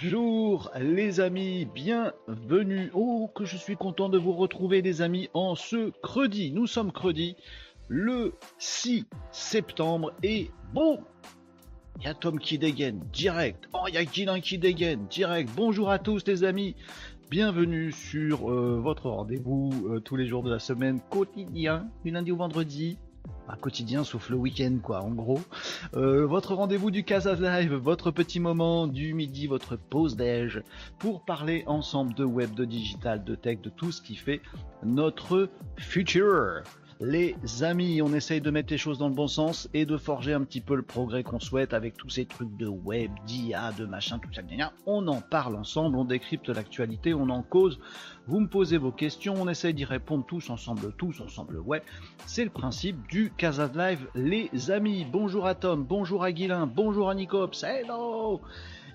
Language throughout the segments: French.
Bonjour les amis, bienvenue. Oh, que je suis content de vous retrouver les amis en ce credi. Nous sommes credi, le 6 septembre et bon il y a Tom qui direct. Oh, il y a Gilin qui direct. Bonjour à tous les amis. Bienvenue sur euh, votre rendez-vous euh, tous les jours de la semaine quotidien, du lundi au vendredi, un quotidien sauf le week-end quoi en gros. Euh, votre rendez-vous du Casa Live, votre petit moment du midi, votre pause déj pour parler ensemble de web, de digital, de tech, de tout ce qui fait notre futur. Les amis, on essaye de mettre les choses dans le bon sens et de forger un petit peu le progrès qu'on souhaite avec tous ces trucs de web, d'IA, de machin, tout ça. On en parle ensemble, on décrypte l'actualité, on en cause. Vous me posez vos questions, on essaye d'y répondre tous ensemble, tous ensemble. Ouais, c'est le principe du Casa Live, les amis. Bonjour à Tom, bonjour à Guilin, bonjour à Nicops. Hello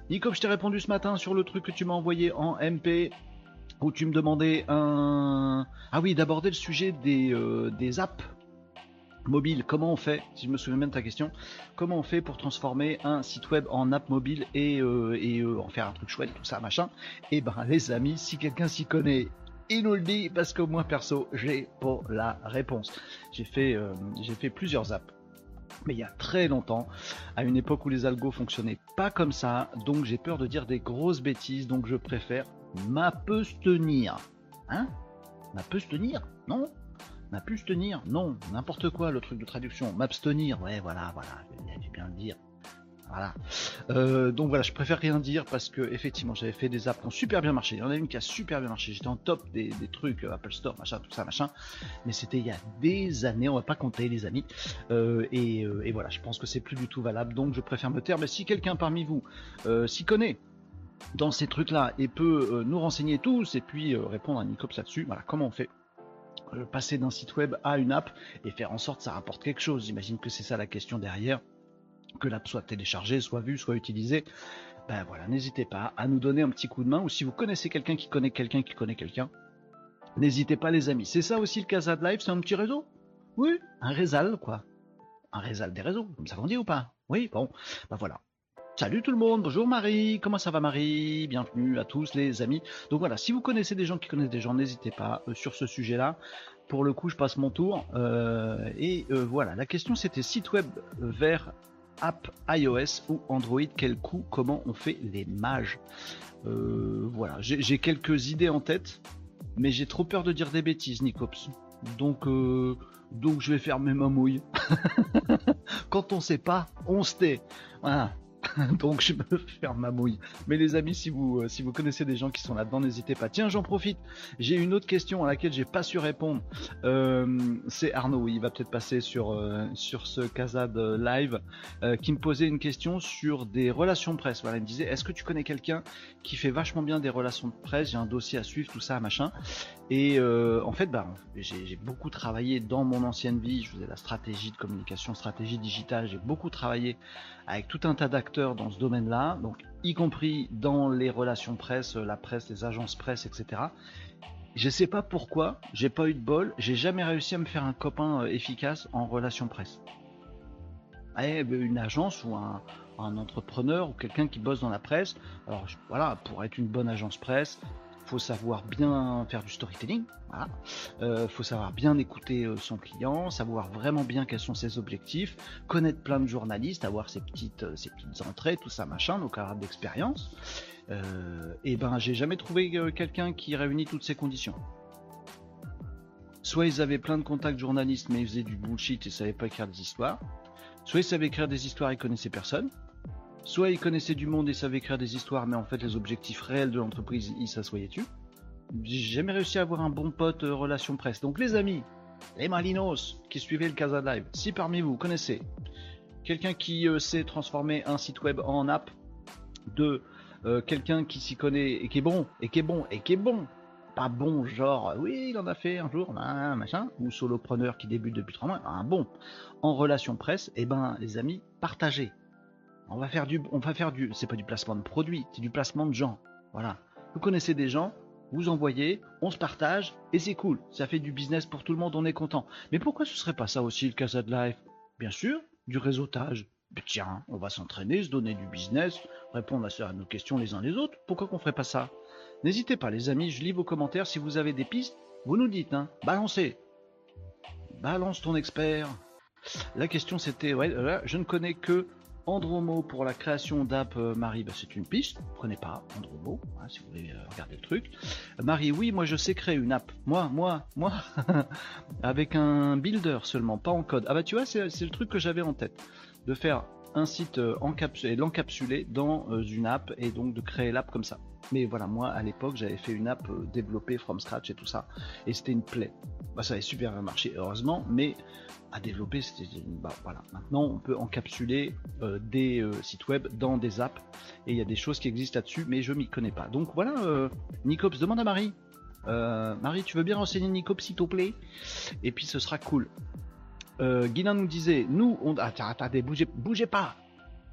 Nicops, je t'ai répondu ce matin sur le truc que tu m'as envoyé en MP où tu me demandais un... Ah oui, d'aborder le sujet des, euh, des apps mobiles. Comment on fait, si je me souviens bien de ta question, comment on fait pour transformer un site web en app mobile et, euh, et euh, en faire un truc chouette, tout ça, machin? Eh ben les amis, si quelqu'un s'y connaît, il nous le dit parce qu'au moins perso, j'ai pas la réponse. J'ai fait, j'ai fait plusieurs apps mais il y a très longtemps, à une époque où les algos fonctionnaient pas comme ça, donc j'ai peur de dire des grosses bêtises, donc je préfère m'abstenir. Hein? M'abstenir Non? M'abstenir Non, n'importe quoi le truc de traduction. M'abstenir, ouais, voilà, voilà, j'ai bien le dire. Voilà. Euh, donc voilà, je préfère rien dire parce que effectivement j'avais fait des apps qui ont super bien marché. Il y en a une qui a super bien marché. J'étais en top des, trucs euh, Apple Store, machin, tout ça, machin. Mais c'était il y a des années. On va pas compter les amis. Euh, et, voilà, je pense que c'est plus du tout valable. Donc je préfère me taire. Mais si quelqu'un parmi vous s'y connaît dans ces trucs-là et peut nous renseigner tous et puis répondre à Nicops là-dessus, voilà, comment on fait passer d'un site web à une app et faire en sorte que ça rapporte quelque chose. J'imagine que c'est ça la question derrière que l'app soit téléchargée, soit vue, soit utilisée, ben voilà, n'hésitez pas à nous donner un petit coup de main, ou si vous connaissez quelqu'un qui connaît quelqu'un qui connaît quelqu'un, n'hésitez pas les amis. C'est ça aussi le Casa de Live, c'est un petit réseau? Oui, un réseau quoi. Un réseau des réseaux, comme ça qu'on dit ou pas? Oui, bon, ben voilà. Salut tout le monde, bonjour Marie, comment ça va Marie? Bienvenue à tous les amis. Donc voilà, si vous connaissez des gens qui connaissent des gens, n'hésitez pas euh, sur ce sujet-là. Pour le coup, je passe mon tour. Euh, et euh, voilà, la question c'était site web vers app iOS ou Android, quel coup, comment on fait les mages? Voilà, j'ai quelques idées en tête, mais j'ai trop peur de dire des bêtises, Nicops. Donc, donc je vais fermer ma mouille. Quand on sait pas, on se tait. Voilà. Donc je me faire ma mouille. Mais les amis, si vous, euh, si vous connaissez des gens qui sont là-dedans, n'hésitez pas. Tiens, j'en profite. J'ai une autre question à laquelle j'ai pas su répondre. Euh, c'est Arnaud, il va peut-être passer sur, euh, ce Casade live, qui me posait une question sur des relations presse. Voilà, il me disait, est-ce que tu connais quelqu'un qui fait vachement bien des relations de presse? J'ai un dossier à suivre, tout ça, machin. Et en fait, bah, j'ai beaucoup travaillé dans mon ancienne vie. Je faisais la stratégie de communication, stratégie digitale. J'ai beaucoup travaillé avec tout un tas d'acteurs dans ce domaine-là, donc y compris dans les relations presse, la presse, les agences presse, etc. Je sais pas pourquoi, j'ai pas eu de bol, j'ai jamais réussi à me faire un copain euh, efficace en relations presse. Eh, une agence ou un, un entrepreneur ou quelqu'un qui bosse dans la presse, alors voilà, pour être une bonne agence presse, faut savoir bien faire du storytelling, voilà. Euh, faut savoir bien écouter euh, son client, savoir vraiment bien quels sont ses objectifs, connaître plein de journalistes, avoir ses petites, euh, ses petites entrées, tout ça machin, donc avoir d'expérience. Euh, et ben j'ai jamais trouvé quelqu'un qui réunit toutes ces conditions. Soit ils avaient plein de contacts journalistes mais ils faisaient du bullshit et savaient pas écrire des histoires. Soit ils savaient écrire des histoires et connaissaient personne. Soit ils connaissaient du monde et savaient écrire des histoires, mais en fait les objectifs réels de l'entreprise, ils s'assoyaient dessus. J'ai jamais réussi à avoir un bon pote euh, relation presse. Donc les amis, les malinos qui suivaient le Casa Live, si parmi vous connaissez quelqu'un qui euh, sait transformer un site web en app, de euh, quelqu'un qui s'y connaît et qui est bon, et qui est bon, et qui est bon, pas bon genre oui il en a fait un jour machin ou solopreneur qui débute depuis trois mois un bon en relation presse et eh ben les amis partagez on va faire du, on va faire du, c'est pas du placement de produits, c'est du placement de gens. Voilà. Vous connaissez des gens, vous envoyez, on se partage et c'est cool. Ça fait du business pour tout le monde, on est content. Mais pourquoi ce serait pas ça aussi le Casa de Life? Bien sûr, du réseautage. tiens, on va s'entraîner, se donner du business, répondre à, nos questions les uns les autres. Pourquoi qu'on ferait pas ça? N'hésitez pas, les amis, je lis vos commentaires. Si vous avez des pistes, vous nous dites, hein. Balancez. Balance ton expert. La question c'était, ouais, je ne connais que Andromo pour la création d'app euh, Marie, bah, c'est une piste, prenez pas Andromo, hein, si vous voulez euh, regarder le truc. Marie, oui, moi je sais créer une app, moi, moi, moi, avec un builder seulement, pas en code. Ah bah tu vois, c'est le truc que j'avais en tête, de faire un site euh, encapsulé, l'encapsuler dans une app et donc de créer l'app comme ça. Mais voilà, moi à l'époque j'avais fait une app développée from scratch et tout ça, et c'était une plaie. Bah, ça avait super bien marché heureusement, mais à développer. Bah, voilà. Maintenant, on peut encapsuler euh, des euh, sites web dans des apps et il y a des choses qui existent là-dessus, mais je m'y connais pas. Donc voilà, euh, Nicops, demande à Marie. Marie, tu veux bien renseigner Nicops s'il te plaît? Et puis ce sera cool. Guilin nous disait, nous, on... Ah, bougez, bougez pas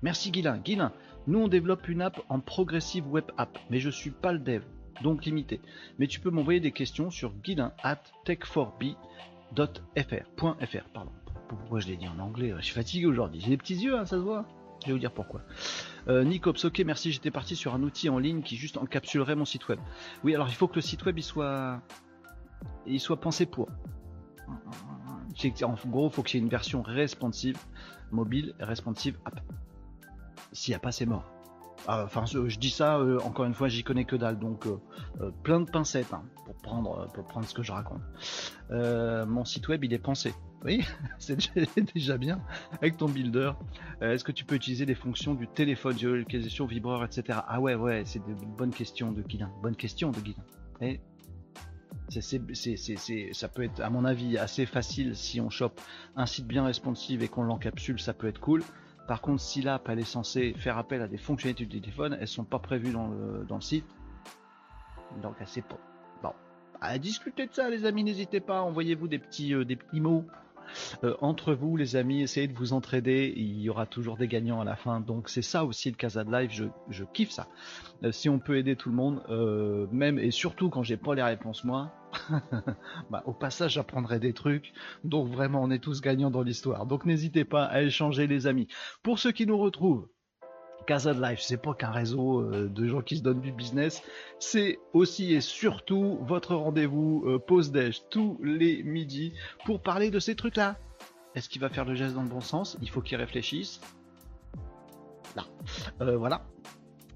Merci Guilin. Guilin, nous on développe une app en progressive web app, mais je suis pas le dev, donc limité. Mais tu peux m'envoyer des questions sur guilin at tech4b .fr, pardon. Pourquoi je l'ai dit en anglais Je suis fatigué aujourd'hui. J'ai des petits yeux, hein, ça se voit? Je vais vous dire pourquoi. Euh, Nicops, ok, merci. J'étais parti sur un outil en ligne qui juste encapsulerait mon site web. Oui, alors il faut que le site web il soit, il soit pensé pour. En gros, faut qu'il y ait une version responsive mobile, responsive app. S'il n'y a pas, c'est mort. Ah, enfin, je dis ça, euh, encore une fois, j'y connais que dalle, donc euh, euh, plein de pincettes hein, pour, prendre, pour prendre ce que je raconte. mon site web, il est pensé. Oui, c'est déjà bien avec ton builder. Est-ce que tu peux utiliser les fonctions du téléphone, géolocalisation, vibreur, etc. Ah ouais, ouais, c'est une bonne question de Guilin. Bonne question de Guilin. Et ça peut être, à mon avis, assez facile si on chope un site bien responsive et qu'on l'encapsule, ça peut être cool. Par contre, si l'app elle est censée faire appel à des fonctionnalités du téléphone, elles sont pas prévues dans le, site. Donc c'est pas. Bon. À discuter de ça, les amis, n'hésitez pas, envoyez-vous des petits, euh, des petits mots. Euh, entre vous, les amis, essayez de vous entraider. Il y aura toujours des gagnants à la fin. Donc c'est ça aussi le Casa de Live. Je, kiffe ça. Euh, si on peut aider tout le monde, même et surtout quand j'ai pas les réponses moi, bah, au passage, j'apprendrai des trucs. Donc vraiment, on est tous gagnants dans l'histoire. Donc n'hésitez pas à échanger, les amis. Pour ceux qui nous retrouvent, Casa de Life, c'est pas qu'un réseau euh, de gens qui se donnent du business, c'est aussi et surtout votre rendez-vous euh, pause déj tous les midis pour parler de ces trucs-là. Est-ce qu'il va faire le geste dans le bon sens? Il faut qu'il réfléchisse. Là. Euh, voilà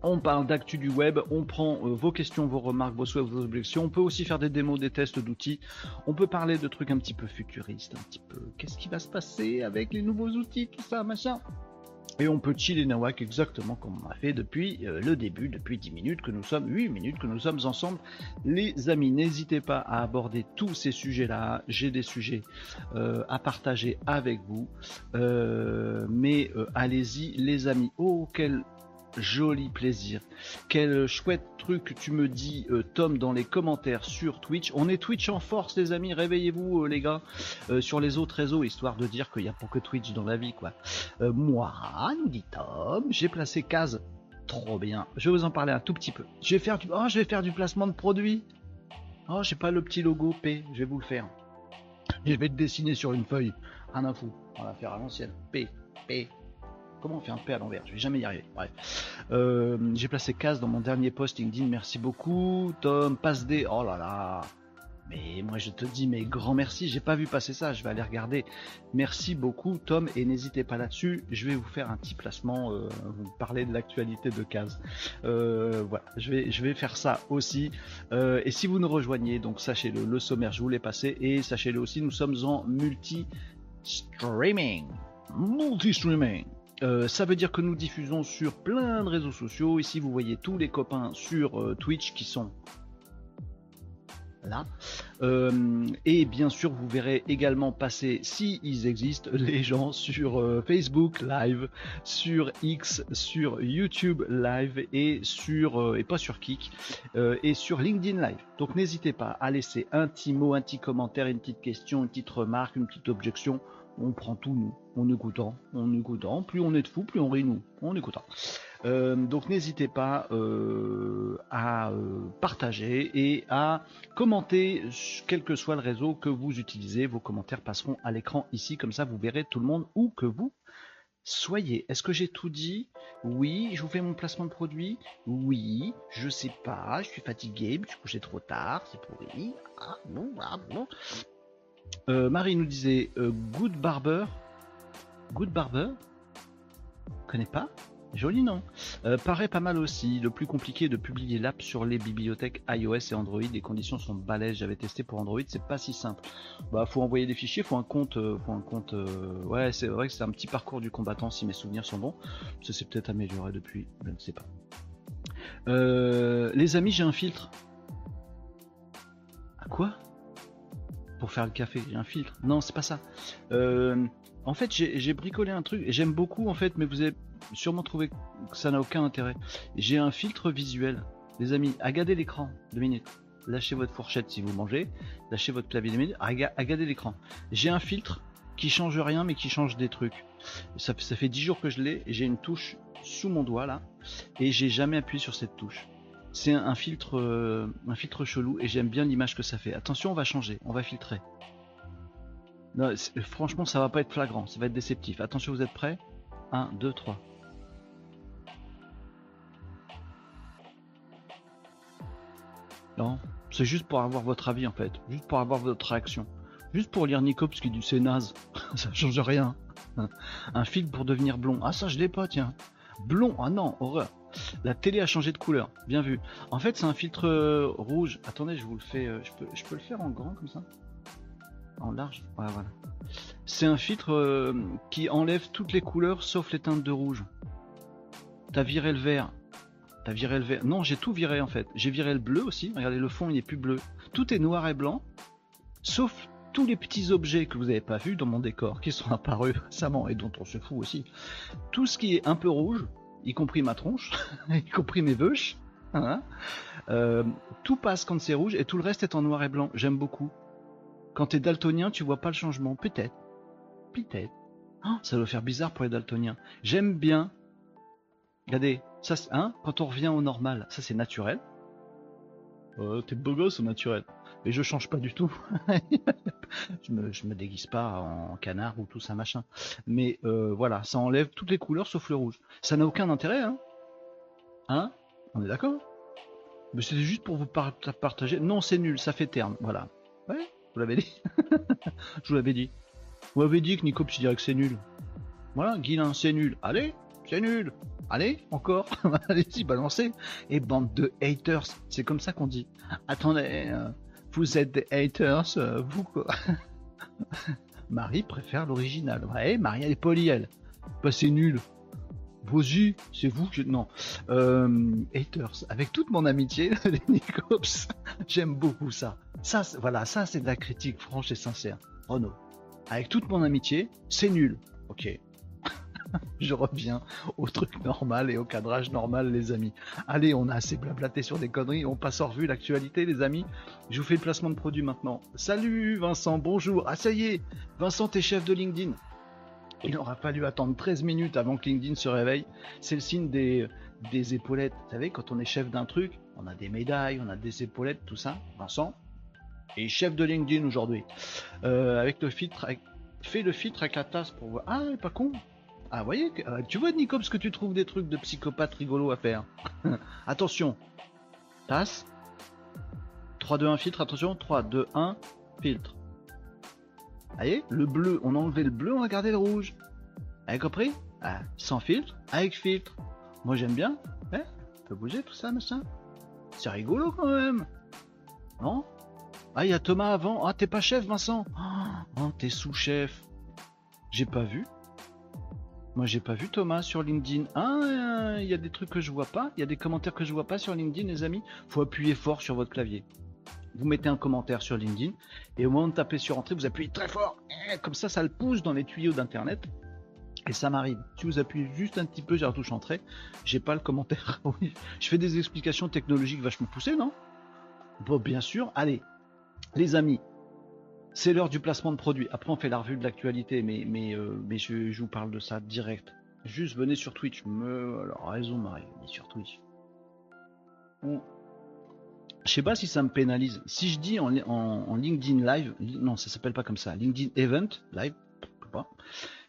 on parle d'actu du web, on prend vos questions, vos remarques, vos souhaits, vos objections. On peut aussi faire des démos, des tests d'outils. On peut parler de trucs un petit peu futuristes, un petit peu qu'est-ce qui va se passer avec les nouveaux outils, tout ça, machin? Et on peut chiller nawak exactement comme on a fait depuis euh, le début, depuis 10 minutes que nous sommes, 8 minutes que nous sommes ensemble. Les amis, n'hésitez pas à aborder tous ces sujets-là. J'ai des sujets euh, à partager avec vous. mais allez-y, les amis. Oh, quel joli plaisir. Quel chouette truc tu me dis, euh, Tom, dans les commentaires sur Twitch. On est Twitch en force, les amis. Réveillez-vous, euh, les gars, euh, sur les autres réseaux, histoire de dire qu'il n'y a pas que Twitch dans la vie, quoi. moi, nous dit Tom, j'ai placé case. Trop bien. Je vais vous en parler un tout petit peu. Je vais faire du, oh, je vais faire du placement de produit. Oh, j'ai pas le petit logo P. Je vais vous le faire. Je vais le dessiner sur une feuille. Un info. On va faire à l'ancienne. P. P. Comment on fait un P à l'envers Je vais jamais y arriver. Bref. Euh, j'ai placé case dans mon dernier post LinkedIn. Merci beaucoup. Tom, passe des. Oh là là. Mais moi je te dis mes grands merci, j'ai pas vu passer ça, je vais aller regarder. Merci beaucoup Tom et n'hésitez pas là-dessus, je vais vous faire un petit placement, euh, vous parler de l'actualité de case. Euh, voilà, je vais, je vais faire ça aussi. et si vous nous rejoignez, donc sachez-le, le sommaire je vous l'ai passé et sachez-le aussi, nous sommes en multi-streaming. Multi-streaming. Euh, ça veut dire que nous diffusons sur plein de réseaux sociaux. Ici, vous voyez tous les copains sur euh, Twitch qui sont là. Euh, et bien sûr, vous verrez également passer, si ils existent, les gens sur Facebook Live, sur X, sur YouTube Live et sur et pas sur Kik et sur LinkedIn Live. Donc n'hésitez pas à laisser un petit mot, un petit commentaire, une petite question, une petite remarque, une petite objection on prend tout nous, en écoutant, en écoutant. Plus on est de fou, plus on rit nous, en écoutant. Euh, donc n'hésitez pas euh, à euh, partager et à commenter, quel que soit le réseau que vous utilisez. Vos commentaires passeront à l'écran ici, comme ça vous verrez tout le monde où que vous Soyez. Est-ce que j'ai tout dit? Oui. Je vous fais mon placement de produit? Oui. Je sais pas. Je suis fatigué. Je suis couché trop tard. C'est pourri. Ah bon, ah bon. Marie nous disait Good Barber. Good Barber Connais pas Joli nom. Euh, paraît pas mal aussi. Le plus compliqué est de publier l'app sur les bibliothèques iOS et Android. Les conditions sont balèzes. J'avais testé pour Android, c'est pas si simple. Bah, faut envoyer des fichiers, faut un compte, faut un compte. Ouais, c'est vrai que c'est un petit parcours du combattant si mes souvenirs sont bons. Ça s'est peut-être amélioré depuis, je ne sais pas. les amis, j'ai un filtre. À quoi? Pour faire le café, j'ai un filtre. Non, c'est pas ça. En fait, j'ai bricolé un truc et j'aime beaucoup en fait, mais vous avez sûrement trouvé que ça n'a aucun intérêt. J'ai un filtre visuel. Les amis, agadez l'écran, deux minutes. Lâchez votre fourchette si vous mangez, lâchez votre clavier deux minutes, agadez l'écran. J'ai un filtre qui change rien mais qui change des trucs. Ça, ça fait 10 jours que je l'ai et j'ai une touche sous mon doigt là et j'ai jamais appuyé sur cette touche c'est un filtre, euh, un filtre chelou et j'aime bien l'image que ça fait. Attention, on va changer, on va filtrer. Franchement, ça va pas être flagrant, ça va être déceptif. Attention, vous êtes prêts? 1, 2, 3. Non, c'est juste pour avoir votre avis en fait, juste pour avoir votre réaction. Juste pour lire Nico parce qu'il dit c'est naze, ça change rien. Un filtre pour devenir blond. Ah ça je l'ai pas tiens. Blond, ah non, horreur. La télé a changé de couleur. Bien vu. En fait, c'est un filtre euh, rouge. Attendez, je vous le fais. Euh, je peux le faire en grand comme ça? En large voilà. C'est un filtre euh, qui enlève toutes les couleurs sauf les teintes de rouge. T'as viré le vert. T'as viré le vert. Non, j'ai tout viré en fait. J'ai viré le bleu aussi. Regardez, le fond il n'est plus bleu. Tout est noir et blanc. Sauf tous les petits objets que vous n'avez pas vus dans mon décor qui sont apparus récemment et dont on se fout aussi. Tout ce qui est un peu rouge, y compris ma tronche, y compris mes veuches. Hein. Euh, tout passe quand c'est rouge et tout le reste est en noir et blanc. J'aime beaucoup. Quand t'es daltonien, tu vois pas le changement. Peut-être. Peut-être. Oh, ça doit faire bizarre pour les daltoniens. J'aime bien. Regardez, hein, quand on revient au normal, ça c'est naturel. Oh, t'es beau gosse au naturel. Et je change pas du tout. je, me, me déguise pas en canard ou tout ça machin. Mais euh, voilà, ça enlève toutes les couleurs sauf le rouge. Ça n'a aucun intérêt, hein Hein? On est d'accord? Mais c'était juste pour vous partager. Non, c'est nul, ça fait terme. Voilà. Ouais, vous l'avez dit. je vous l'avais dit. Vous avez dit que Nico dirait que c'est nul. Voilà, Guilin, c'est nul. Allez, c'est nul. Allez, encore. Allez-y, balancez. Et bande de haters. C'est comme ça qu'on dit. Attendez. Euh, vous êtes des haters, euh, vous quoi. Marie préfère l'original. Ouais, Marie elle est polie elle. Bah c'est nul. Yeux, c'est vous que... Non. Euh, haters. Avec toute mon amitié, les Nicops, j'aime beaucoup ça. Ça, voilà, ça c'est de la critique franche et sincère. Renaud. Avec toute mon amitié, c'est nul. Ok, je reviens au truc normal et au cadrage normal, les amis. Allez, on a assez blablaté sur des conneries, on passe en revue l'actualité, les amis. Je vous fais le placement de produit maintenant. Salut Vincent, bonjour. Ah, ça y est, Vincent, t'es chef de LinkedIn. Il aura fallu attendre 13 minutes avant que LinkedIn se réveille. C'est le signe des, épaulettes. Vous savez, quand on est chef d'un truc, on a des médailles, on a des épaulettes, tout ça. Vincent est chef de LinkedIn aujourd'hui. Euh, avec le filtre, fait le filtre avec la tasse pour voir. Ah, pas con. Ah, voyez, euh, tu vois, Nico, parce que tu trouves des trucs de psychopathe rigolo à faire. attention. Tasse. 3, 2, 1, filtre. Attention. 3, 2, 1, filtre. Voyez, le bleu, on a enlevé le bleu, on a gardé le rouge. Avez compris? Ah, Sans filtre, avec filtre. Moi, j'aime bien. Eh, peut bouger tout ça, machin. C'est rigolo quand même. Non? Ah, il y a Thomas avant. Ah, t'es pas chef, Vincent. Oh, t'es sous-chef. J'ai pas vu. Moi, j'ai pas vu Thomas sur LinkedIn. Ah, il y a des trucs que je vois pas. Il y a des commentaires que je vois pas sur LinkedIn, les amis. Faut appuyer fort sur votre clavier. Vous mettez un commentaire sur LinkedIn et au moment de taper sur entrée, vous appuyez très fort. Eh, comme ça, ça le pousse dans les tuyaux d'internet. Et ça m'arrive. Si vous appuyez juste un petit peu sur la touche entrée, j'ai pas le commentaire. je fais des explications technologiques vachement poussées, non? Bon, bien sûr. Allez, les amis, c'est l'heure du placement de produit. Après, on fait la revue de l'actualité, mais, mais, euh, mais je, vous parle de ça direct. Juste venez sur Twitch. Alors, raison, Marie, venez sur Twitch. Je sais pas si ça me pénalise. Si je dis en, LinkedIn Live, non, ça s'appelle pas comme ça. LinkedIn Event Live, pas.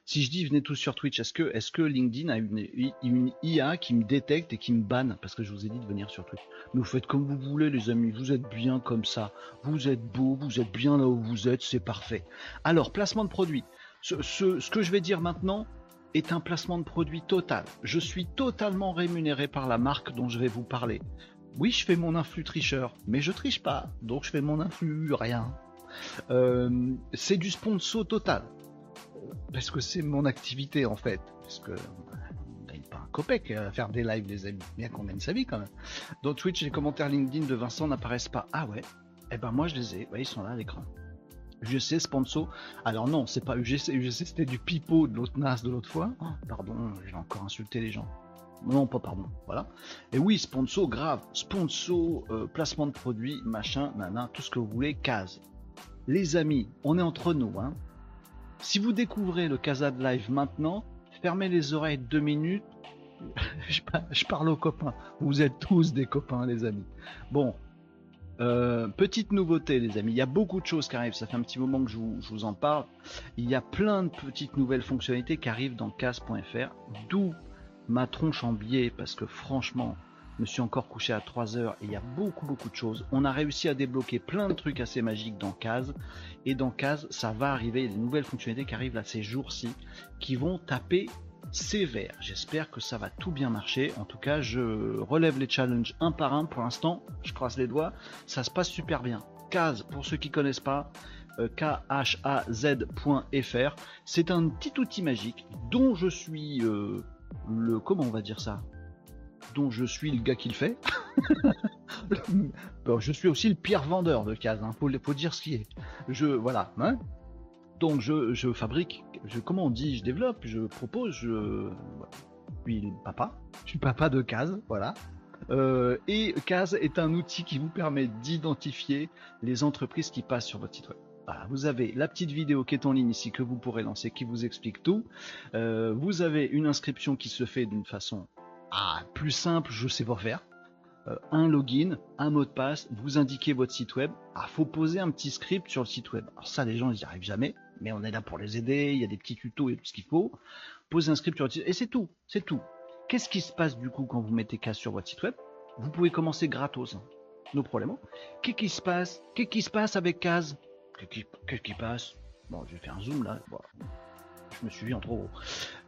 Si je dis venez tous sur Twitch, est-ce que, LinkedIn a une, une, IA qui me détecte et qui me banne? Parce que je vous ai dit de venir sur Twitch Mais vous faites comme vous voulez, les amis. Vous êtes bien comme ça. Vous êtes beau, vous êtes bien là où vous êtes, c'est parfait. Alors, placement de produit. Ce, ce, que je vais dire maintenant est un placement de produit total. Je suis totalement rémunéré par la marque dont je vais vous parler. Oui, je fais mon influx tricheur, mais je triche pas, donc je fais mon influx rien. Euh, c'est du sponsor total parce que c'est mon activité en fait, parce que on gagne pas un copec à faire des lives les amis, bien qu'on gagne sa vie quand même. Dans Twitch, les commentaires LinkedIn de Vincent n'apparaissent pas. Ah ouais? Eh ben moi je les ai, ils sont là à l'écran. UGC sponsor. Alors non, c'est pas UGC, UGC c'était du pipeau de l'autre NAS de l'autre fois. Oh, pardon, j'ai encore insulté les gens. Non, pas pardon, voilà. Et oui, sponsor grave, sponsor, euh, placement de produits, machin, nana, tout ce que vous voulez, case. Les amis, on est entre nous, hein. Si vous découvrez le Casa de Live maintenant, fermez les oreilles deux minutes. je, parle aux copains. Vous êtes tous des copains, les amis. Bon, euh, petite nouveauté, les amis. Il y a beaucoup de choses qui arrivent. Ça fait un petit moment que je vous, en parle. Il y a plein de petites nouvelles fonctionnalités qui arrivent dans CAS.fr. D'où ma tronche en biais, parce que franchement, je me suis encore couché à 3 heures et il y a beaucoup beaucoup de choses. On a réussi à débloquer plein de trucs assez magiques dans Case. Et dans Case, ça va arriver, il y a des nouvelles fonctionnalités qui arrivent là ces jours-ci, qui vont taper sévère. J'espère que ça va tout bien marcher. En tout cas, je relève les challenges un par un. Pour l'instant, je croise les doigts, ça se passe super bien. Case, pour ceux qui connaissent pas, euh, khaz.fr, c'est un petit outil magique dont je suis euh, le comment on va dire ça dont je suis le gars qui le fait. je suis aussi le pire vendeur de cases, il hein, faut, dire ce qui est. Je, voilà. Hein. Donc je, fabrique, je, comment on dit, je développe, je propose, je, suis papa, je suis papa de cases, voilà. Euh, et Case est un outil qui vous permet d'identifier les entreprises qui passent sur votre site web. Voilà, vous avez la petite vidéo qui est en ligne ici que vous pourrez lancer, qui vous explique tout. Euh, vous avez une inscription qui se fait d'une façon ah, plus simple, je sais pas faire. Euh, un login, un mot de passe, vous indiquez votre site web. Ah, faut poser un petit script sur le site web. Alors ça, les gens, ils n'y arrivent jamais, mais on est là pour les aider. Il y a des petits tutos et tout ce qu'il faut. Posez un script sur le site et c'est tout, c'est tout. Qu'est-ce qui se passe du coup quand vous mettez CAS sur votre site web? Vous pouvez commencer gratos, hein. nos problèmes. Qu'est-ce qui se passe? Qu'est-ce qui se passe avec CAS? Qu'est-ce qui passe Bon, je vais faire un zoom là je me suis en trop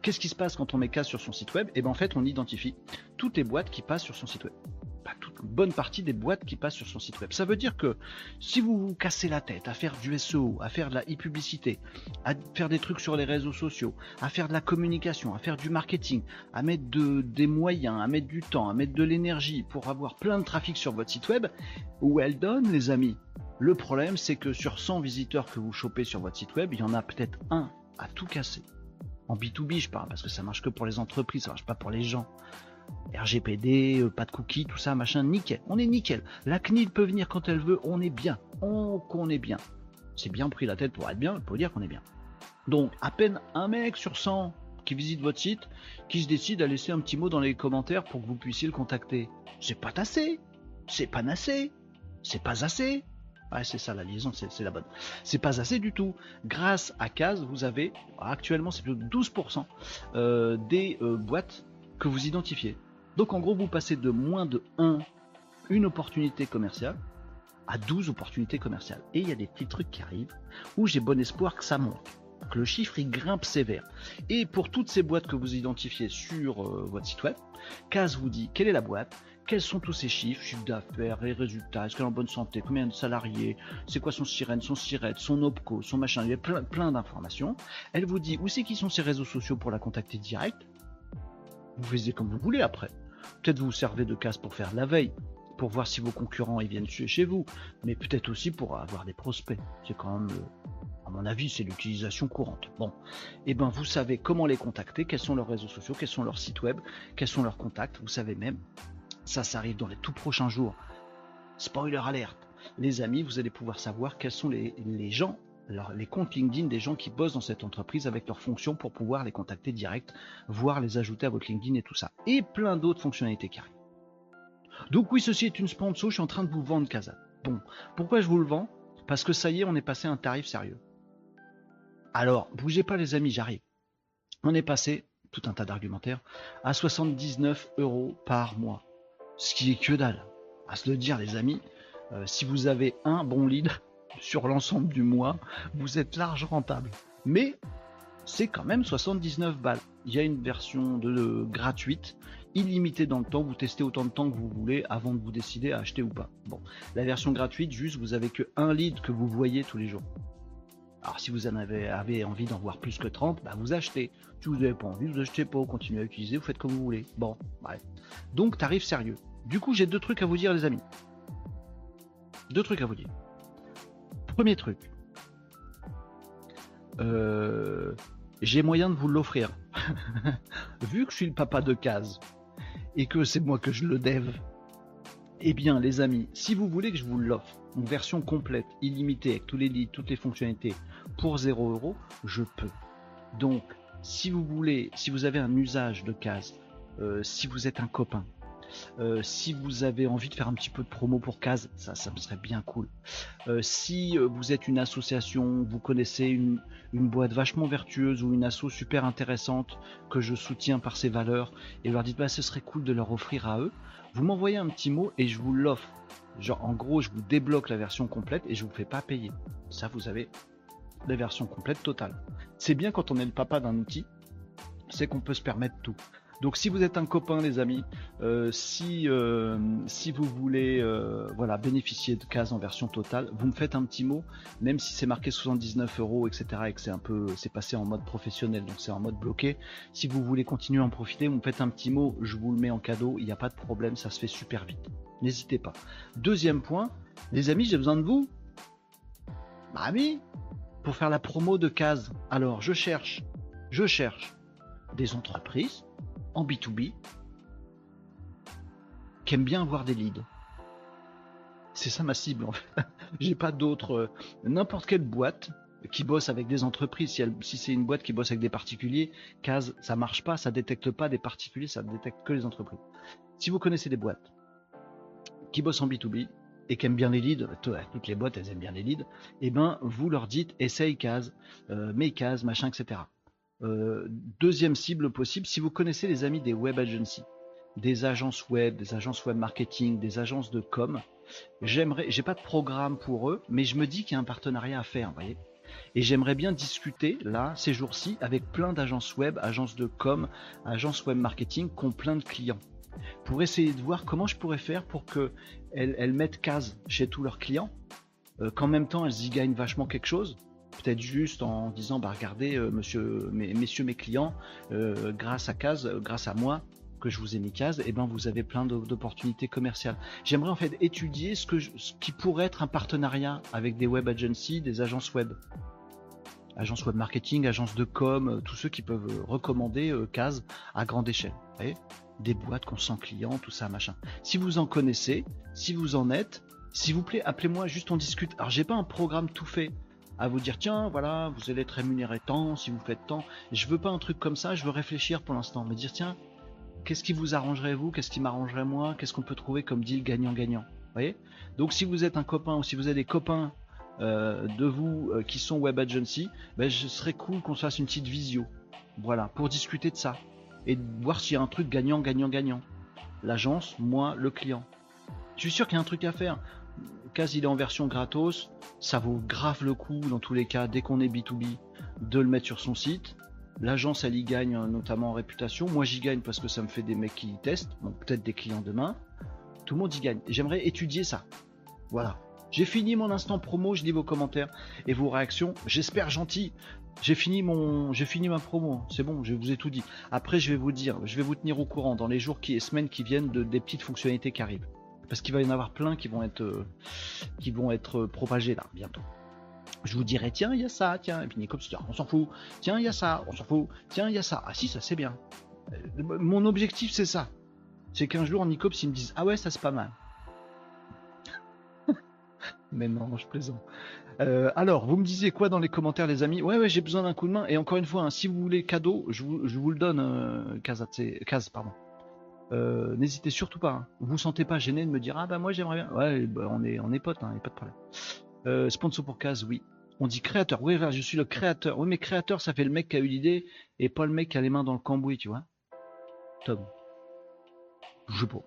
Qu'est-ce qui se passe quand on met casse sur son site web? Et eh ben en fait, on identifie toutes les boîtes qui passent sur son site web. Toute bonne partie des boîtes qui passent sur son site web. Ça veut dire que si vous vous cassez la tête à faire du SEO, à faire de la e-publicité, à faire des trucs sur les réseaux sociaux, à faire de la communication, à faire du marketing, à mettre de, des moyens, à mettre du temps, à mettre de l'énergie pour avoir plein de trafic sur votre site web, où elle donne, les amis. Le problème, c'est que sur 100 visiteurs que vous chopez sur votre site web, il y en a peut-être un à tout casser. En B2B, je parle, parce que ça marche que pour les entreprises, ça marche pas pour les gens. RGPD, euh, pas de cookies, tout ça, machin, nickel. On est nickel. La CNIL peut venir quand elle veut, on est bien. On, on est bien. C'est bien pris la tête pour être bien, pour dire qu'on est bien. Donc, à peine un mec sur 100 qui visite votre site, qui se décide à laisser un petit mot dans les commentaires pour que vous puissiez le contacter. C'est pas assez. C'est pas assez. C'est pas assez. Ouais, c'est ça la liaison, c'est la bonne. C'est pas assez du tout. Grâce à Case, vous avez actuellement c'est plus de 12% euh, des euh, boîtes que vous identifiez. Donc en gros, vous passez de moins de 1, une opportunité commerciale, à 12 opportunités commerciales. Et il y a des petits trucs qui arrivent où j'ai bon espoir que ça monte. Que le chiffre il grimpe sévère. Et pour toutes ces boîtes que vous identifiez sur euh, votre site web, Case vous dit quelle est la boîte, quels sont tous ces chiffres, chiffre d'affaires, les résultats, est-ce qu'elle est en bonne santé, combien de salariés, c'est quoi son sirène, son sirette, son opco, son machin, il y a plein, plein d'informations. Elle vous dit où c'est qui sont ses réseaux sociaux pour la contacter direct? Vous faisiez comme vous voulez après. Peut-être vous, vous servez de casse pour faire la veille, pour voir si vos concurrents ils viennent chez vous, mais peut-être aussi pour avoir des prospects. C'est quand même, à mon avis, c'est l'utilisation courante. Bon, et eh ben vous savez comment les contacter, quels sont leurs réseaux sociaux, quels sont leurs sites web, quels sont leurs contacts. Vous savez même ça, ça arrive dans les tout prochains jours. Spoiler alerte. Les amis, vous allez pouvoir savoir quels sont les, gens, les comptes LinkedIn des gens qui bossent dans cette entreprise avec leurs fonctions pour pouvoir les contacter direct, voire les ajouter à votre LinkedIn et tout ça. Et plein d'autres fonctionnalités qui arrivent. Donc oui, ceci est une sponsor, je suis en train de vous vendre Casa. Bon, pourquoi je vous le vends? Parce que ça y est, on est passé à un tarif sérieux. Alors, bougez pas les amis, j'arrive. on est passé, tout un tas d'argumentaires, à 79 euros par mois. Ce qui est que dalle. À se le dire, les amis, euh, si vous avez un bon lead sur l'ensemble du mois, vous êtes large rentable. Mais c'est quand même 79 balles. Il y a une version de, gratuite, illimitée dans le temps. Vous testez autant de temps que vous voulez avant de vous décider à acheter ou pas. Bon, la version gratuite, juste vous avez que un lead que vous voyez tous les jours. Alors si vous en avez, envie d'en voir plus que 30, bah vous achetez. Si vous n'avez pas envie, vous achetez pas, vous continuez à utiliser, vous faites comme vous voulez. Bon, bref. Donc tarif sérieux. Du coup, j'ai deux trucs à vous dire les amis. Deux trucs à vous dire. Premier truc. Euh, j'ai moyen de vous l'offrir. Vu que je suis le papa de case et que c'est moi que je le dev, eh bien les amis, si vous voulez que je vous l'offre, une version complète, illimitée, avec tous les lits, toutes les fonctionnalités, pour 0 euros, je peux. Donc, si vous voulez, si vous avez un usage de case, euh, si vous êtes un copain, euh, si vous avez envie de faire un petit peu de promo pour Case, ça, me serait bien cool. Euh, si vous êtes une association, vous connaissez une, boîte vachement vertueuse ou une asso super intéressante que je soutiens par ses valeurs, et leur dites bah ce serait cool de leur offrir à eux, vous m'envoyez un petit mot et je vous l'offre. Genre en gros je vous débloque la version complète et je vous fais pas payer. Ça vous avez la version complète totale. C'est bien quand on est le papa d'un outil, c'est qu'on peut se permettre tout. Donc si vous êtes un copain les amis, euh, si, euh, si vous voulez euh, voilà, bénéficier de cases en version totale, vous me faites un petit mot, même si c'est marqué 79 euros, etc. et que c'est un peu c'est passé en mode professionnel, donc c'est en mode bloqué. Si vous voulez continuer à en profiter, vous me faites un petit mot, je vous le mets en cadeau, il n'y a pas de problème, ça se fait super vite. N'hésitez pas. Deuxième point, les amis, j'ai besoin de vous. Bah oui, pour faire la promo de cases. Alors je cherche, je cherche des entreprises en B2B qui aiment bien avoir des leads. C'est ça ma cible en fait. J'ai pas d'autres. Euh, n'importe quelle boîte qui bosse avec des entreprises, si, si c'est une boîte qui bosse avec des particuliers, case, ça marche pas, ça détecte pas des particuliers, ça détecte que les entreprises. Si vous connaissez des boîtes qui bossent en B2B et qui aiment bien les leads, toutes les boîtes elles aiment bien les leads, et eh ben vous leur dites essaye case, euh, mets case, machin, etc. Euh, deuxième cible possible, si vous connaissez les amis des web agencies, des agences web, des agences web marketing, des agences de com, j'aimerais, j'ai pas de programme pour eux, mais je me dis qu'il y a un partenariat à faire, vous voyez. Et j'aimerais bien discuter là, ces jours-ci, avec plein d'agences web, agences de com, agences web marketing qui ont plein de clients. Pour essayer de voir comment je pourrais faire pour que elles, mettent case chez tous leurs clients, euh, qu'en même temps elles y gagnent vachement quelque chose, peut-être juste en disant bah regardez euh, monsieur messieurs mes clients euh, grâce à Case euh, grâce à moi que je vous ai mis Case et eh ben vous avez plein d'opportunités commerciales. J'aimerais en fait étudier ce que ce qui pourrait être un partenariat avec des web agencies des agences web. Agences web marketing agences de com tous ceux qui peuvent recommander Case à grande échelle. Des boîtes qu'on sent clients tout ça machin. Si vous en connaissez si vous en êtes s'il vous plaît appelez-moi juste on discute. Alors j'ai pas un programme tout fait à vous dire tiens voilà vous allez être rémunéré tant si vous faites tant. Je veux pas un truc comme ça je veux réfléchir pour l'instant me dire tiens qu'est-ce qui vous arrangerait vous? Qu'est-ce qui m'arrangerait moi? Qu'est-ce qu'on peut trouver comme deal gagnant-gagnant? Voyez? Donc si vous êtes un copain ou si vous avez des copains euh, de vous euh, qui sont web agency ben, je serais cool qu'on fasse une petite visio. Voilà pour discuter de ça et voir s'il y a un truc gagnant gagnant gagnant. L'agence moi le client. Je suis sûr qu'il y a un truc à faire Est en version gratos, ça vaut grave le coup dans tous les cas dès qu'on est B2B de le mettre sur son site. L'agence elle y gagne euh, notamment en réputation. Moi j'y gagne parce que ça me fait des mecs qui testent, bon, peut-être des clients demain. Tout le monde y gagne. J'aimerais étudier ça. Voilà. J'ai fini mon instant promo, je lis vos commentaires et vos réactions. J'espère gentil. J'ai fini mon, ma promo. C'est bon, je vous ai tout dit. Après, je vais vous dire, je vais vous tenir au courant dans les jours qui et semaines qui viennent de des petites fonctionnalités qui arrivent parce qu'il va y en avoir plein qui vont être, euh, qui vont être propagés là bientôt. Je vous dirai tiens il y a ça, tiens et puis Nicops dit on s'en fout, tiens il y a ça, on s'en fout, tiens il y a ça, ah si ça c'est bien. Euh, mon objectif c'est ça, c'est qu'un jour Nicops ils me disent ah ouais ça c'est pas mal. Mais non, je plaisante. Euh, alors, vous me disiez quoi dans les commentaires, les amis? Ouais, ouais, j'ai besoin d'un coup de main. Et encore une fois, hein, si vous voulez cadeau, je vous, le donne, euh, Kaz, pardon. Euh, n'hésitez surtout pas. Hein. Vous vous sentez pas gêné de me dire ah bah moi j'aimerais bien. Ouais, bah, on est on est potes, hein, y a pas de problème. Euh, sponsor pour case, oui. On dit créateur. Oui, je suis le créateur. Oui, mais créateur, ça fait le mec qui a eu l'idée et pas le mec qui a les mains dans le cambouis, tu vois. Tom. Je sais pas.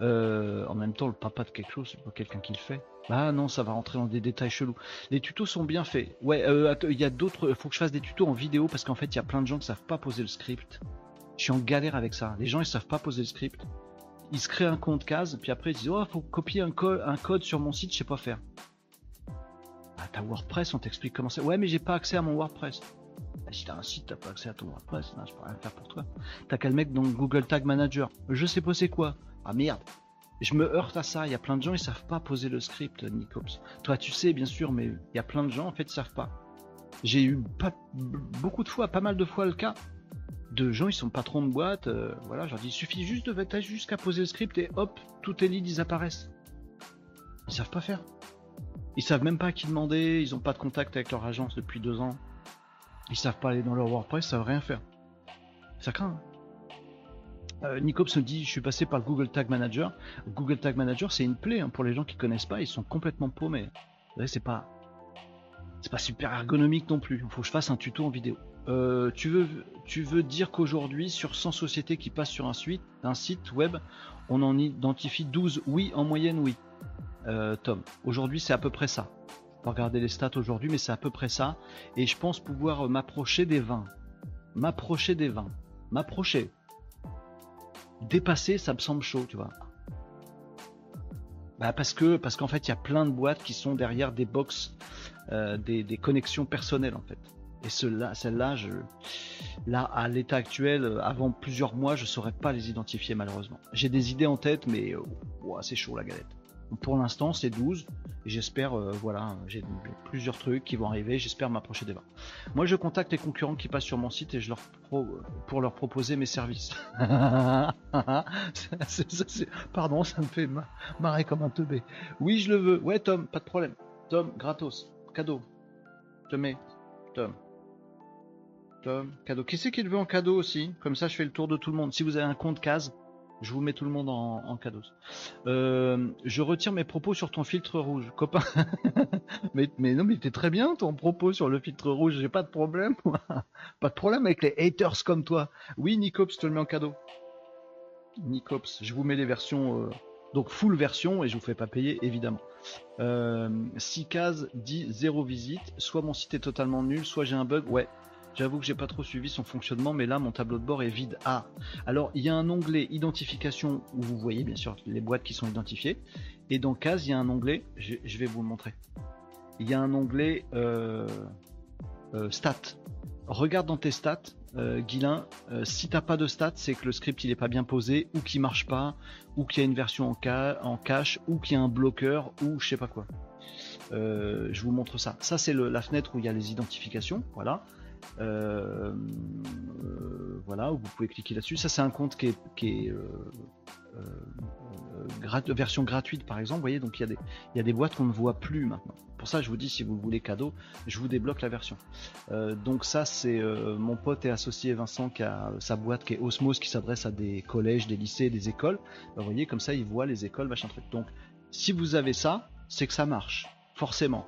Euh, en même temps, le papa de quelque chose, c'est pas quelqu'un qui le fait. Ah non, ça va rentrer dans des détails chelous. Les tutos sont bien faits. Ouais, il y a d'autres. Faut que je fasse des tutos en vidéo parce qu'en fait, il y a plein de gens qui savent pas poser le script. Je suis en galère avec ça. Les gens, ils savent pas poser le script. Ils se créent un compte case, puis après ils disent oh, faut copier un, code sur mon site, je sais pas faire. Ah, t'as WordPress, on t'explique comment c'est. Ouais, mais j'ai pas accès à mon WordPress. Ah, si t'as un site, t'as pas accès à ton WordPress, non, je peux rien faire pour toi. T'as qu'à le mec dans Google Tag Manager. Je sais pas c'est quoi. Ah merde. Je me heurte à ça. Il y a plein de gens, ils savent pas poser le script, Nicops. Toi, tu sais, bien sûr, mais il y a plein de gens, en fait, ils savent pas. J'ai eu beaucoup de fois, pas mal de fois le cas de gens, ils sont patrons de boîte. Euh, voilà, dis, il suffit juste de jusqu'à poser le script et hop, tous tes leads, ils apparaissent. Ils savent pas faire. Ils savent même pas à qui demander, ils ont pas de contact avec leur agence depuis deux ans. Ils savent pas aller dans leur WordPress, ils savent rien faire. Ça craint. Hein. Euh, Nicops me dit je suis passé par le Google Tag Manager. Google Tag Manager c'est une plaie hein, pour les gens qui connaissent pas, ils sont complètement paumés. C'est pas c'est pas super ergonomique non plus. Il faut que je fasse un tuto en vidéo. Euh, tu, veux, tu veux dire qu'aujourd'hui, sur 100 sociétés qui passent sur un, suite, un site web, on en identifie 12 Oui, en moyenne, oui. Euh, Tom, aujourd'hui, c'est à peu près ça. Je regarder les stats aujourd'hui, mais c'est à peu près ça. Et je pense pouvoir m'approcher des 20. M'approcher des 20. M'approcher. Dépasser, ça me semble chaud, tu vois. Bah parce que parce qu'en fait il y a plein de boîtes qui sont derrière des box, euh, des, connexions personnelles en fait. Et celle-là, là, à l'état actuel, avant plusieurs mois, je saurais pas les identifier malheureusement. J'ai des idées en tête, mais euh, c'est chaud la galette. pour l'instant, c'est 12. Et j'espère, euh, voilà, j'ai plusieurs trucs qui vont arriver. J'espère m'approcher des 20. Moi, je contacte les concurrents qui passent sur mon site et je leur pour leur proposer mes services. pardon, ça me fait marrer comme un teubé. Oui, je le veux. Ouais, Tom, pas de problème. Tom, gratos, cadeau. Te mets, Tom cadeau. Qui c'est qui le veut en cadeau aussi Comme ça, je fais le tour de tout le monde. Si vous avez un compte case, je vous mets tout le monde en, cadeau. Euh, je retire mes propos sur ton filtre rouge, copain. mais, non, mais t'es très bien ton propos sur le filtre rouge. J'ai pas de problème. pas de problème avec les haters comme toi. Oui, Nicops, te le mets en cadeau. Nicops, je vous mets les versions. Euh, donc full version et je vous fais pas payer évidemment. Euh, 6 cases dit 0 visite, soit mon site est totalement nul, soit j'ai un bug. Ouais, J'avoue que j'ai pas trop suivi son fonctionnement, mais là mon tableau de bord est vide. Ah, alors il y a un onglet identification où vous voyez bien sûr les boîtes qui sont identifiées, et dans case il y a un onglet, je, vais vous le montrer. Il y a un onglet euh, euh, stats. Regarde dans tes stats, euh, Guilin, euh, si t'as pas de stats, c'est que le script il est pas bien posé, ou qu'il marche pas, ou qu'il y a une version en, cache, ou qu'il y a un bloqueur, ou je sais pas quoi. je vous montre ça. Ça c'est la fenêtre où il y a les identifications, voilà. Euh, euh, voilà, vous pouvez cliquer là-dessus. Ça, c'est un compte qui est, euh, version gratuite, par exemple. Vous voyez, donc il y, a des, boîtes qu'on ne voit plus maintenant. Pour ça, je vous dis, si vous voulez cadeau, je vous débloque la version. donc ça, c'est mon pote et associé Vincent qui a sa boîte qui est Osmos, qui s'adresse à des collèges, des lycées, des écoles. vous voyez, comme ça, il voit les écoles, machin truc. Donc, si vous avez ça, c'est que ça marche, forcément.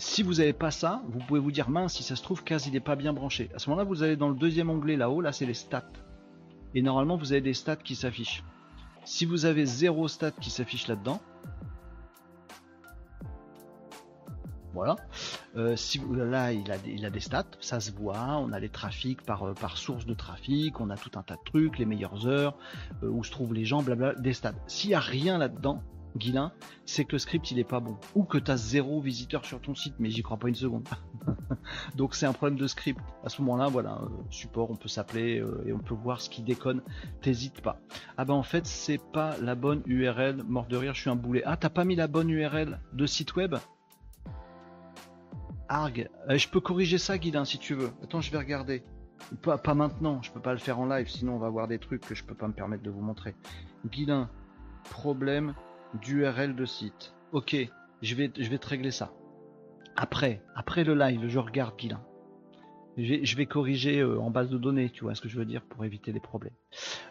Si vous n'avez pas ça, vous pouvez vous dire mince, si ça se trouve, Case il n'est pas bien branché. À ce moment-là, vous allez dans le deuxième onglet là-haut, là c'est les stats. Et normalement, vous avez des stats qui s'affichent. Si vous avez zéro stat qui s'affiche là-dedans, voilà. Euh, si là, il a, il a des stats, ça se voit. On a les trafics par, euh, par source de trafic, on a tout un tas de trucs, les meilleures heures, euh, où se trouvent les gens, blabla, des stats. S'il n'y a rien là-dedans, Guilin, c'est que le script il est pas bon. Ou que tu as zéro visiteur sur ton site, mais j'y crois pas une seconde. Donc c'est un problème de script. À ce moment-là, voilà, euh, support, on peut s'appeler euh, et on peut voir ce qui déconne. T'hésites pas. Ah bah en fait, c'est pas la bonne URL. Mort de rire, je suis un boulet. Ah, t'as pas mis la bonne URL de site web? Arg. Euh, je peux corriger ça, Guilin, si tu veux. Attends, je vais regarder. Pas, pas maintenant, je peux pas le faire en live, sinon on va voir des trucs que je peux pas me permettre de vous montrer. Guilin, problème d'URL de site. Ok, je vais, je te régler ça. Après, après le live, je regarde Guilin. Je vais, corriger euh, en base de données, tu vois ce que je veux dire, pour éviter les problèmes.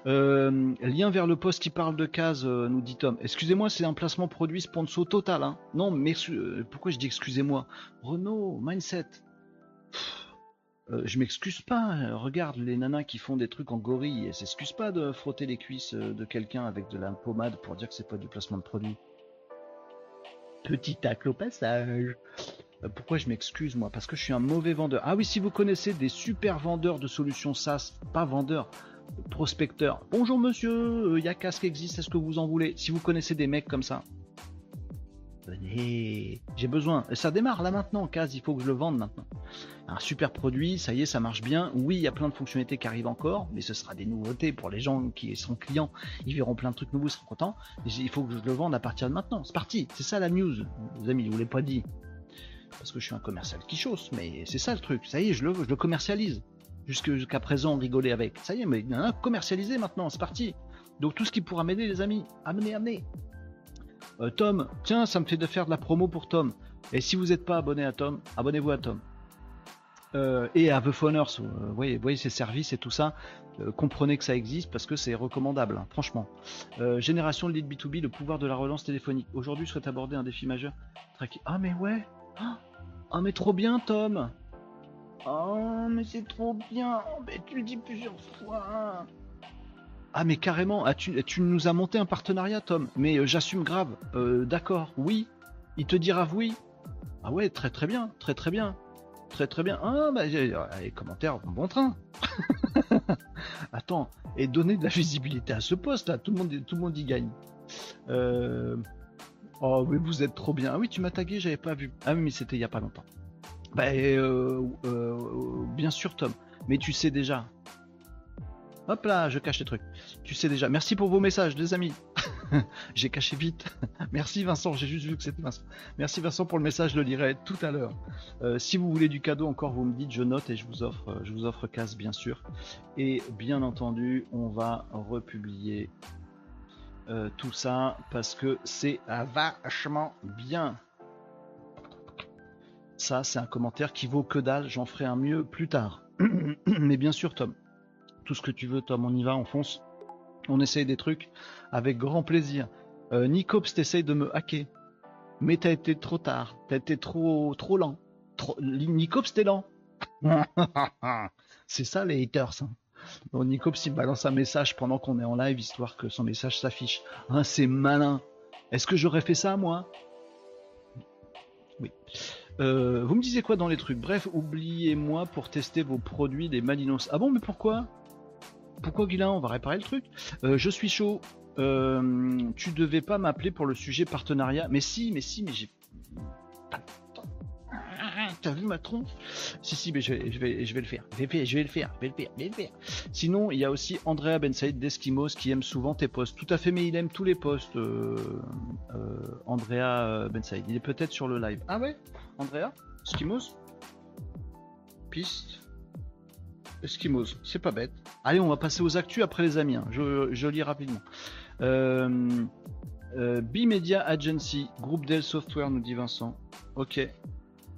Euh, lien vers le poste qui parle de case, euh, nous dit Tom. Excusez-moi, c'est un placement produit sponsor total. Hein. Non, mais pourquoi je dis excusez-moi? Renault, mindset. Je m'excuse pas. Regarde les nanas qui font des trucs en gorille. Elles s'excusent pas de frotter les cuisses de quelqu'un avec de la pommade pour dire que c'est pas du placement de produit. Petit tacle au passage. Euh, pourquoi je m'excuse moi? Parce que je suis un mauvais vendeur. Ah oui, si vous connaissez des super vendeurs de solutions SaaS, pas vendeurs, prospecteurs. Bonjour monsieur, il euh, y a casque existe, est-ce que vous en voulez? Si vous connaissez des mecs comme ça, j'ai besoin. Et ça démarre là maintenant, Cas, il faut que je le vende maintenant. Un super produit, ça y est, ça marche bien. Oui, il y a plein de fonctionnalités qui arrivent encore, mais ce sera des nouveautés pour les gens qui seront clients. Ils verront plein de trucs nouveaux, ils seront contents. Il faut que je le vende à partir de maintenant. C'est parti, c'est ça la news, les amis, je vous l'ai pas dit parce que je suis un commercial qui chausse, mais c'est ça le truc. Ça y est, je le, commercialise. Jusqu'à présent, on rigolait avec. Ça y est, mais il a commercialisé maintenant, c'est parti. Donc tout ce qui pourra m'aider, les amis, amenez, amenez. Euh, Tom, tiens, ça me fait de faire de la promo pour Tom. Et si vous n'êtes pas abonné à Tom, abonnez-vous à Tom. Euh, et à The Phoners, vous euh, voyez, voyez ses services et tout ça, comprenez que ça existe parce que c'est recommandable, hein, franchement. génération de lead B2B, le pouvoir de la relance téléphonique. Aujourd'hui, je souhaite aborder un défi majeur. Ah mais ouais, oh, mais trop bien, Tom Oh, mais c'est trop bien Mais tu le dis plusieurs fois Ah, mais carrément, ah, tu, nous as monté un partenariat, Tom. Mais euh, j'assume grave. Euh, d'accord, oui. Il te dira oui. Ah ouais, très très bien, très très bien. Très très bien. Ah, bah, les commentaires bon train. Attends, et donner de la visibilité à ce poste là, tout le monde, y gagne. Euh, Oh, mais vous êtes trop bien. Ah oui, tu m'as tagué, j'avais pas vu. Ah mais c'était il y a pas longtemps. Bah, bien sûr, Tom. Mais tu sais déjà. Hop là, je cache les trucs. Tu sais déjà. Merci pour vos messages, les amis. j'ai caché vite. Merci Vincent, j'ai juste vu que c'était Vincent. Merci Vincent pour le message, je le lirai tout à l'heure. Euh, si vous voulez du cadeau encore, vous me dites, je note et je vous offre, je vous offre casse bien sûr. Et bien entendu, on va republier euh, tout ça parce que c'est vachement bien. Ça, c'est un commentaire qui vaut que dalle. J'en ferai un mieux plus tard. Mais bien sûr, Tom, tout ce que tu veux, Tom, on y va, on fonce. On essaye des trucs avec grand plaisir. Euh, Nicops, t'essayes de me hacker. Mais t'as été trop tard. T'as été trop, trop lent. Trop... Nicops, t'es lent. c'est ça les haters. Hein. Donc Nicops il balance un message pendant qu'on est en live histoire que son message s'affiche. Hein, c'est malin. Est-ce que j'aurais fait ça moi? Oui. Euh, vous me disiez quoi dans les trucs? Bref, oubliez-moi pour tester vos produits des Malinos. Ah bon, mais pourquoi? Pourquoi Guilain On va réparer le truc. Euh, je suis chaud. Euh, tu devais pas m'appeler pour le sujet partenariat. Mais si, mais si, mais j'ai t'as vu ma tronche? Si, si, mais je vais, le faire. Je vais, je vais le faire. Je vais le faire. Sinon, il y a aussi Andrea Ben Saïd d'Eskimos qui aime souvent tes posts. Tout à fait, mais il aime tous les posts, euh, euh, Andrea Ben. Il est peut-être sur le live. Ah ouais? Andrea? Eskimos? Piste? Eskimos, c'est pas bête. Allez, on va passer aux actus après les amis. Hein. Je, lis rapidement. Euh, B-Media Agency, groupe Dell Software, nous dit Vincent. Ok,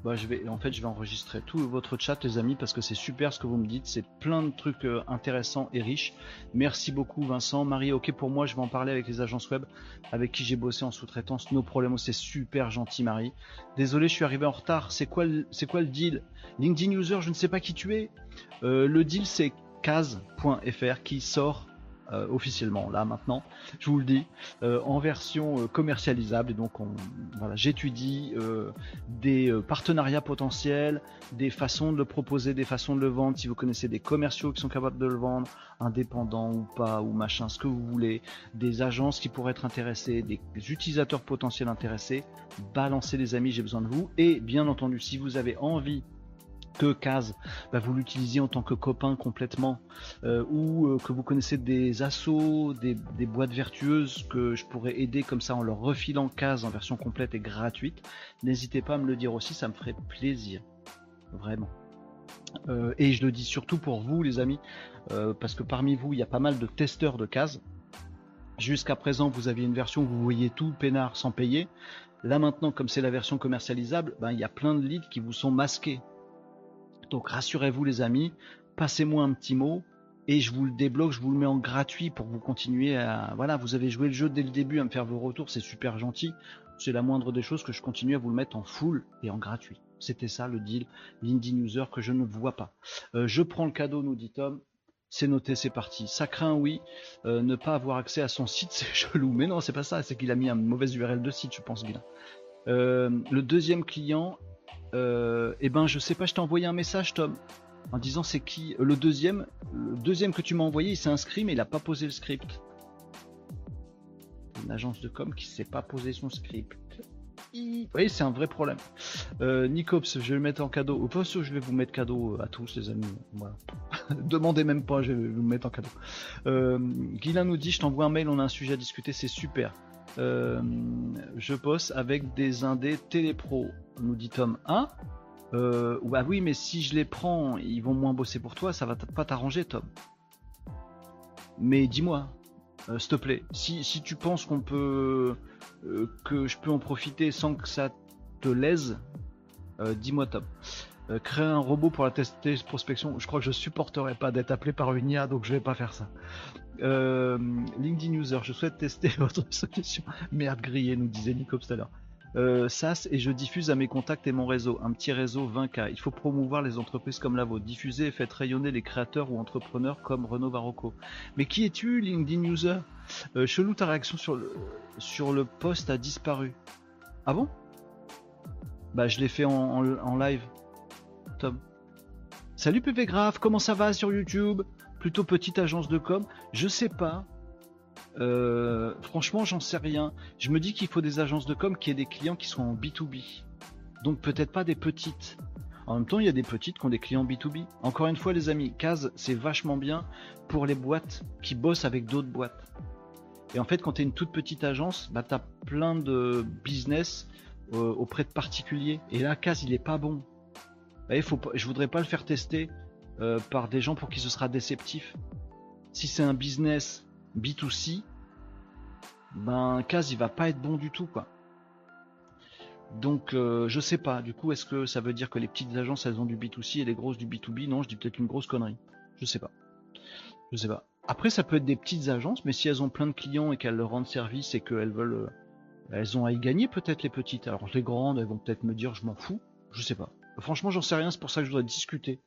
bah, en fait, je vais enregistrer tout votre chat, les amis, parce que c'est super ce que vous me dites. C'est plein de trucs euh, intéressants et riches. Merci beaucoup, Vincent. Marie, ok pour moi, je vais en parler avec les agences web avec qui j'ai bossé en sous-traitance. Nos problèmes, c'est super gentil, Marie. Désolé, je suis arrivé en retard. C'est quoi, c'est quoi le deal? LinkedIn User, je ne sais pas qui tu es. Euh, le deal, c'est case.fr qui sort euh, officiellement là maintenant, je vous le dis, euh, en version euh, commercialisable. Et donc j'étudie des partenariats potentiels, des façons de le proposer, des façons de le vendre. Si vous connaissez des commerciaux qui sont capables de le vendre, indépendants ou pas, ou machin, ce que vous voulez, des agences qui pourraient être intéressées, des utilisateurs potentiels intéressés, balancez les amis, j'ai besoin de vous. Et bien entendu, si vous avez envie que Case, bah, vous l'utilisez en tant que copain complètement, euh, ou euh, que vous connaissez des assos, des, boîtes vertueuses que je pourrais aider comme ça en leur refilant Case en version complète et gratuite, n'hésitez pas à me le dire aussi, ça me ferait plaisir, vraiment. Euh, et je le dis surtout pour vous les amis, parce que parmi vous il y a pas mal de testeurs de Case. Jusqu'à présent, vous aviez une version où vous voyez tout peinard sans payer. Là maintenant, comme c'est la version commercialisable, ben, il y a plein de leads qui vous sont masqués Donc rassurez-vous les amis, passez-moi un petit mot et je vous le débloque, je vous le mets en gratuit pour que vous continuez à... Voilà, vous avez joué le jeu dès le début à me faire vos retours, c'est super gentil. C'est la moindre des choses que je continue à vous le mettre en full et en gratuit. C'était ça le deal, l'indie user que je ne vois pas. Euh, je prends le cadeau, nous dit Tom. C'est noté, c'est parti. Ça craint, oui. Euh, ne pas avoir accès à son site, c'est chelou. Mais non, c'est pas ça. C'est qu'il a mis un mauvais URL de site, je pense bien. Euh, le deuxième client, eh ben, je sais pas. Je t'ai envoyé un message, Tom en disant c'est qui le deuxième le deuxième que tu m'as envoyé il s'est inscrit mais il a pas posé le script. Une agence de com qui sait pas poser son script. Oui c'est un vrai problème. Euh, Nicops je vais le mettre en cadeau. Au poste je vais vous mettre cadeau à tous les amis. Voilà. demandez même pas je vais vous mettre en cadeau. Euh, nous dit je t'envoie un mail on a un sujet à discuter c'est super euh, je bosse avec des indés télépro nous dit Tom 1 euh, bah oui, mais si je les prends, ils vont moins bosser pour toi, ça va pas t'arranger, Tom. Mais dis-moi, euh, s'il te plaît, si, tu penses qu'on peut, euh, que je peux en profiter sans que ça te lèse, dis-moi, Tom. Créer un robot pour la tester prospection, je crois que je supporterai pas d'être appelé par une IA, donc je vais pas faire ça. LinkedIn user, je souhaite tester votre solution. Merde grillée, nous disait Nico tout à l'heure. Euh, SaaS et je diffuse à mes contacts et mon réseau, un petit réseau 20K. Il faut promouvoir les entreprises comme la vôtre, diffuser et faire rayonner les créateurs ou entrepreneurs comme Renaud Varocco. Mais qui es-tu, LinkedIn User? Euh, Chelou, ta réaction sur le, sur le post a disparu. Ah bon? Bah, je l'ai fait en, live. Salut PV Graph, comment ça va sur YouTube? Plutôt petite agence de com Je sais pas. Euh, franchement, j'en sais rien. Je me dis qu'il faut des agences de com qui aient des clients qui sont en B2B. Donc peut-être pas des petites. En même temps, il y a des petites qui ont des clients B2B. Encore une fois, les amis, Case, c'est vachement bien pour les boîtes qui bossent avec d'autres boîtes. Et en fait, quand tu es une toute petite agence, bah, tu as plein de business euh, auprès de particuliers. Et là, Case, il est pas bon. Bah, faut je voudrais pas le faire tester euh, par des gens pour qui ce sera déceptif. Si c'est un business B2C, ben Kaz il va pas être bon du tout quoi. Donc euh, je sais pas, du coup est-ce que ça veut dire que les petites agences elles ont du B2C et les grosses du B2B Non, je dis peut-être une grosse connerie. Je sais pas. Je sais pas. Après ça peut être des petites agences, mais si elles ont plein de clients et qu'elles leur rendent service et qu'elles veulent euh, elles ont à y gagner peut-être les petites. Alors les grandes, elles vont peut-être me dire je m'en fous. Je sais pas. Franchement j'en sais rien, c'est pour ça que je voudrais discuter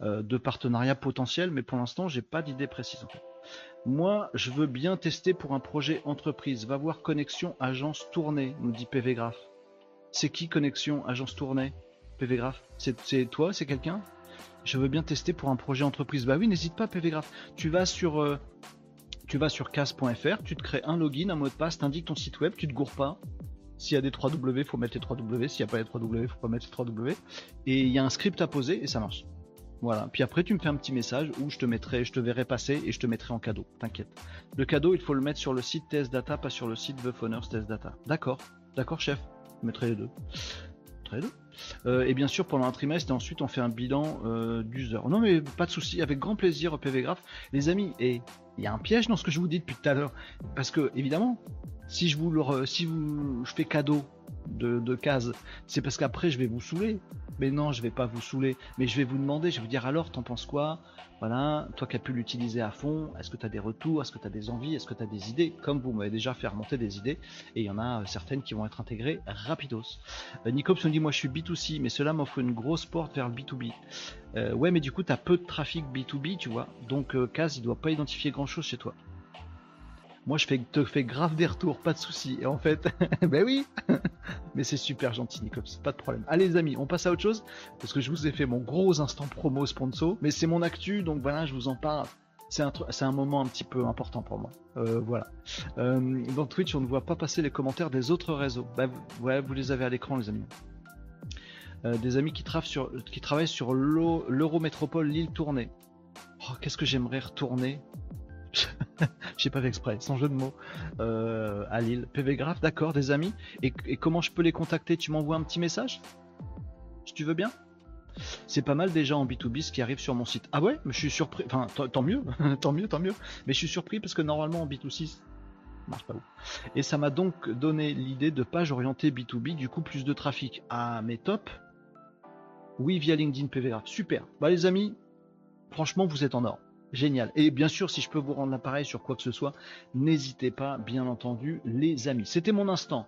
euh, de partenariats potentiels, mais pour l'instant j'ai pas d'idée précise. Moi, je veux bien tester pour un projet entreprise. Va voir connexion agence tournée, nous dit PV Graph. C'est qui connexion agence tournée PV Graph? C'est toi C'est quelqu'un? Je veux bien tester pour un projet entreprise. Bah oui, n'hésite pas PV Graph. Tu vas sur euh, tu cas.fr, tu te crées un login, un mot de passe, t'indiques ton site web, tu te gourres pas. S'il y a des 3W, faut mettre les 3W. S'il n'y a pas les 3W, faut pas mettre les 3W. Et il y a un script à poser et ça marche. Voilà. Puis après, tu me fais un petit message où je te mettrai, je te verrai passer et je te mettrai en cadeau. T'inquiète. Le cadeau, il faut le mettre sur le site TS Data, pas sur le site The Phoners TS Data. D'accord. D'accord, chef. Je mettrai les deux. Euh, et bien sûr, pendant un trimestre, et ensuite, on fait un bilan euh, d'user. Non, mais pas de souci. Avec grand plaisir, PV Graph. Les amis, et il y a un piège dans ce que je vous dis depuis tout à l'heure. Parce que, évidemment, si je vous le, si vous, je fais cadeau de, de cases, c'est parce qu'après, je vais vous saouler. Mais non, je vais pas vous saouler, mais je vais vous demander, je vais vous dire alors, t'en penses quoi? Voilà, toi qui as pu l'utiliser à fond, est-ce que tu as des retours, est-ce que tu as des envies, est-ce que tu as des idées Comme vous m'avez déjà fait remonter des idées, et il y en a euh, certaines qui vont être intégrées rapidos. Euh, Nicops nous dit, moi je suis B2C, mais cela m'offre une grosse porte vers le B2B. Euh, ouais, mais du coup, tu as peu de trafic B2B, tu vois, donc euh, Kaz, il doit pas identifier grand-chose chez toi. Moi, je te fais grave des retours, pas de soucis. Et en fait, ben oui, mais c'est super gentil, Nicops, pas de problème. Allez, les amis, on passe à autre chose parce que je vous ai fait mon gros instant promo sponsor, mais c'est mon actu, donc voilà, je vous en parle. C'est un, moment un petit peu important pour moi. Euh, voilà. Euh, dans Twitch, on ne voit pas passer les commentaires des autres réseaux. Bah, ouais, vous les avez à l'écran, les amis. Euh, des amis qui, travaillent sur, qui travaillent sur l'Eurométropole Lille Tournée. Oh, qu'est-ce que j'aimerais retourner j'ai pas fait exprès, sans jeu de mots, euh, à Lille. PV Graph, d'accord, des amis. Et, comment je peux les contacter? Tu m'envoies un petit message? Si tu veux bien? C'est pas mal déjà en B2B ce qui arrive sur mon site. Ah ouais? Je suis surpris. Enfin, tant mieux, tant mieux, tant mieux. Mais je suis surpris parce que normalement en B2C, marche pas. Et ça m'a donc donné l'idée de page orientée B2B, du coup plus de trafic. Ah, mais top Oui, via LinkedIn PV Super. Bah les amis, franchement, vous êtes en or. Génial. Et bien sûr, si je peux vous rendre l'appareil sur quoi que ce soit, n'hésitez pas, bien entendu, les amis. C'était mon instant.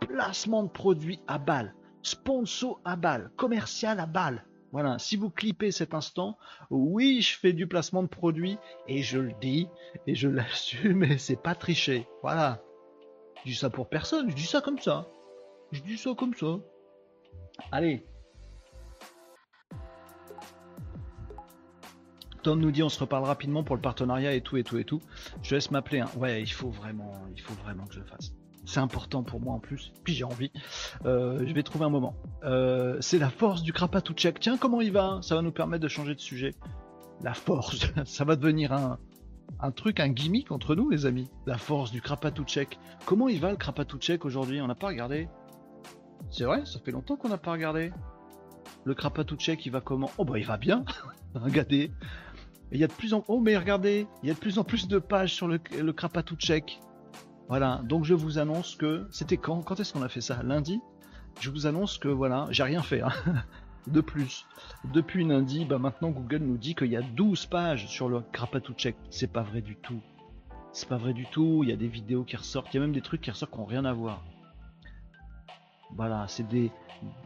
Placement de produits à balle, sponsor à balle, commercial à balle. Voilà, si vous clippez cet instant, oui, je fais du placement de produits et je le dis et je l'assume et c'est pas tricher. Voilà. Je dis ça pour personne, je dis ça comme ça. Je dis ça comme ça. Allez. Tom nous dit on se reparle rapidement pour le partenariat et tout et tout et tout. Je laisse m'appeler. Hein. Ouais, il faut vraiment, il faut vraiment que je le fasse. C'est important pour moi en plus. Puis j'ai envie. Euh, je vais trouver un moment. Euh, c'est la force du check. Tiens, comment il va? Ça va nous permettre de changer de sujet. La force, ça va devenir un, un truc, un gimmick entre nous, les amis. La force du check. Comment il va le check aujourd'hui? On n'a pas regardé. C'est vrai, ça fait longtemps qu'on n'a pas regardé. Le check, il va comment? Oh bah il va bien. regardez. Il y a de plus en oh mais regardez, il y a de plus en plus de pages sur le, le check. Voilà, donc je vous annonce que c'était quand Quand est-ce qu'on a fait ça? Lundi? Je vous annonce que voilà, j'ai rien fait. Hein. de plus. Depuis lundi, bah maintenant Google nous dit qu'il y a 12 pages sur le check. C'est pas vrai du tout. C'est pas vrai du tout. Il y a des vidéos qui ressortent. Il y a même des trucs qui ressortent qui n'ont rien à voir. Voilà, c'est des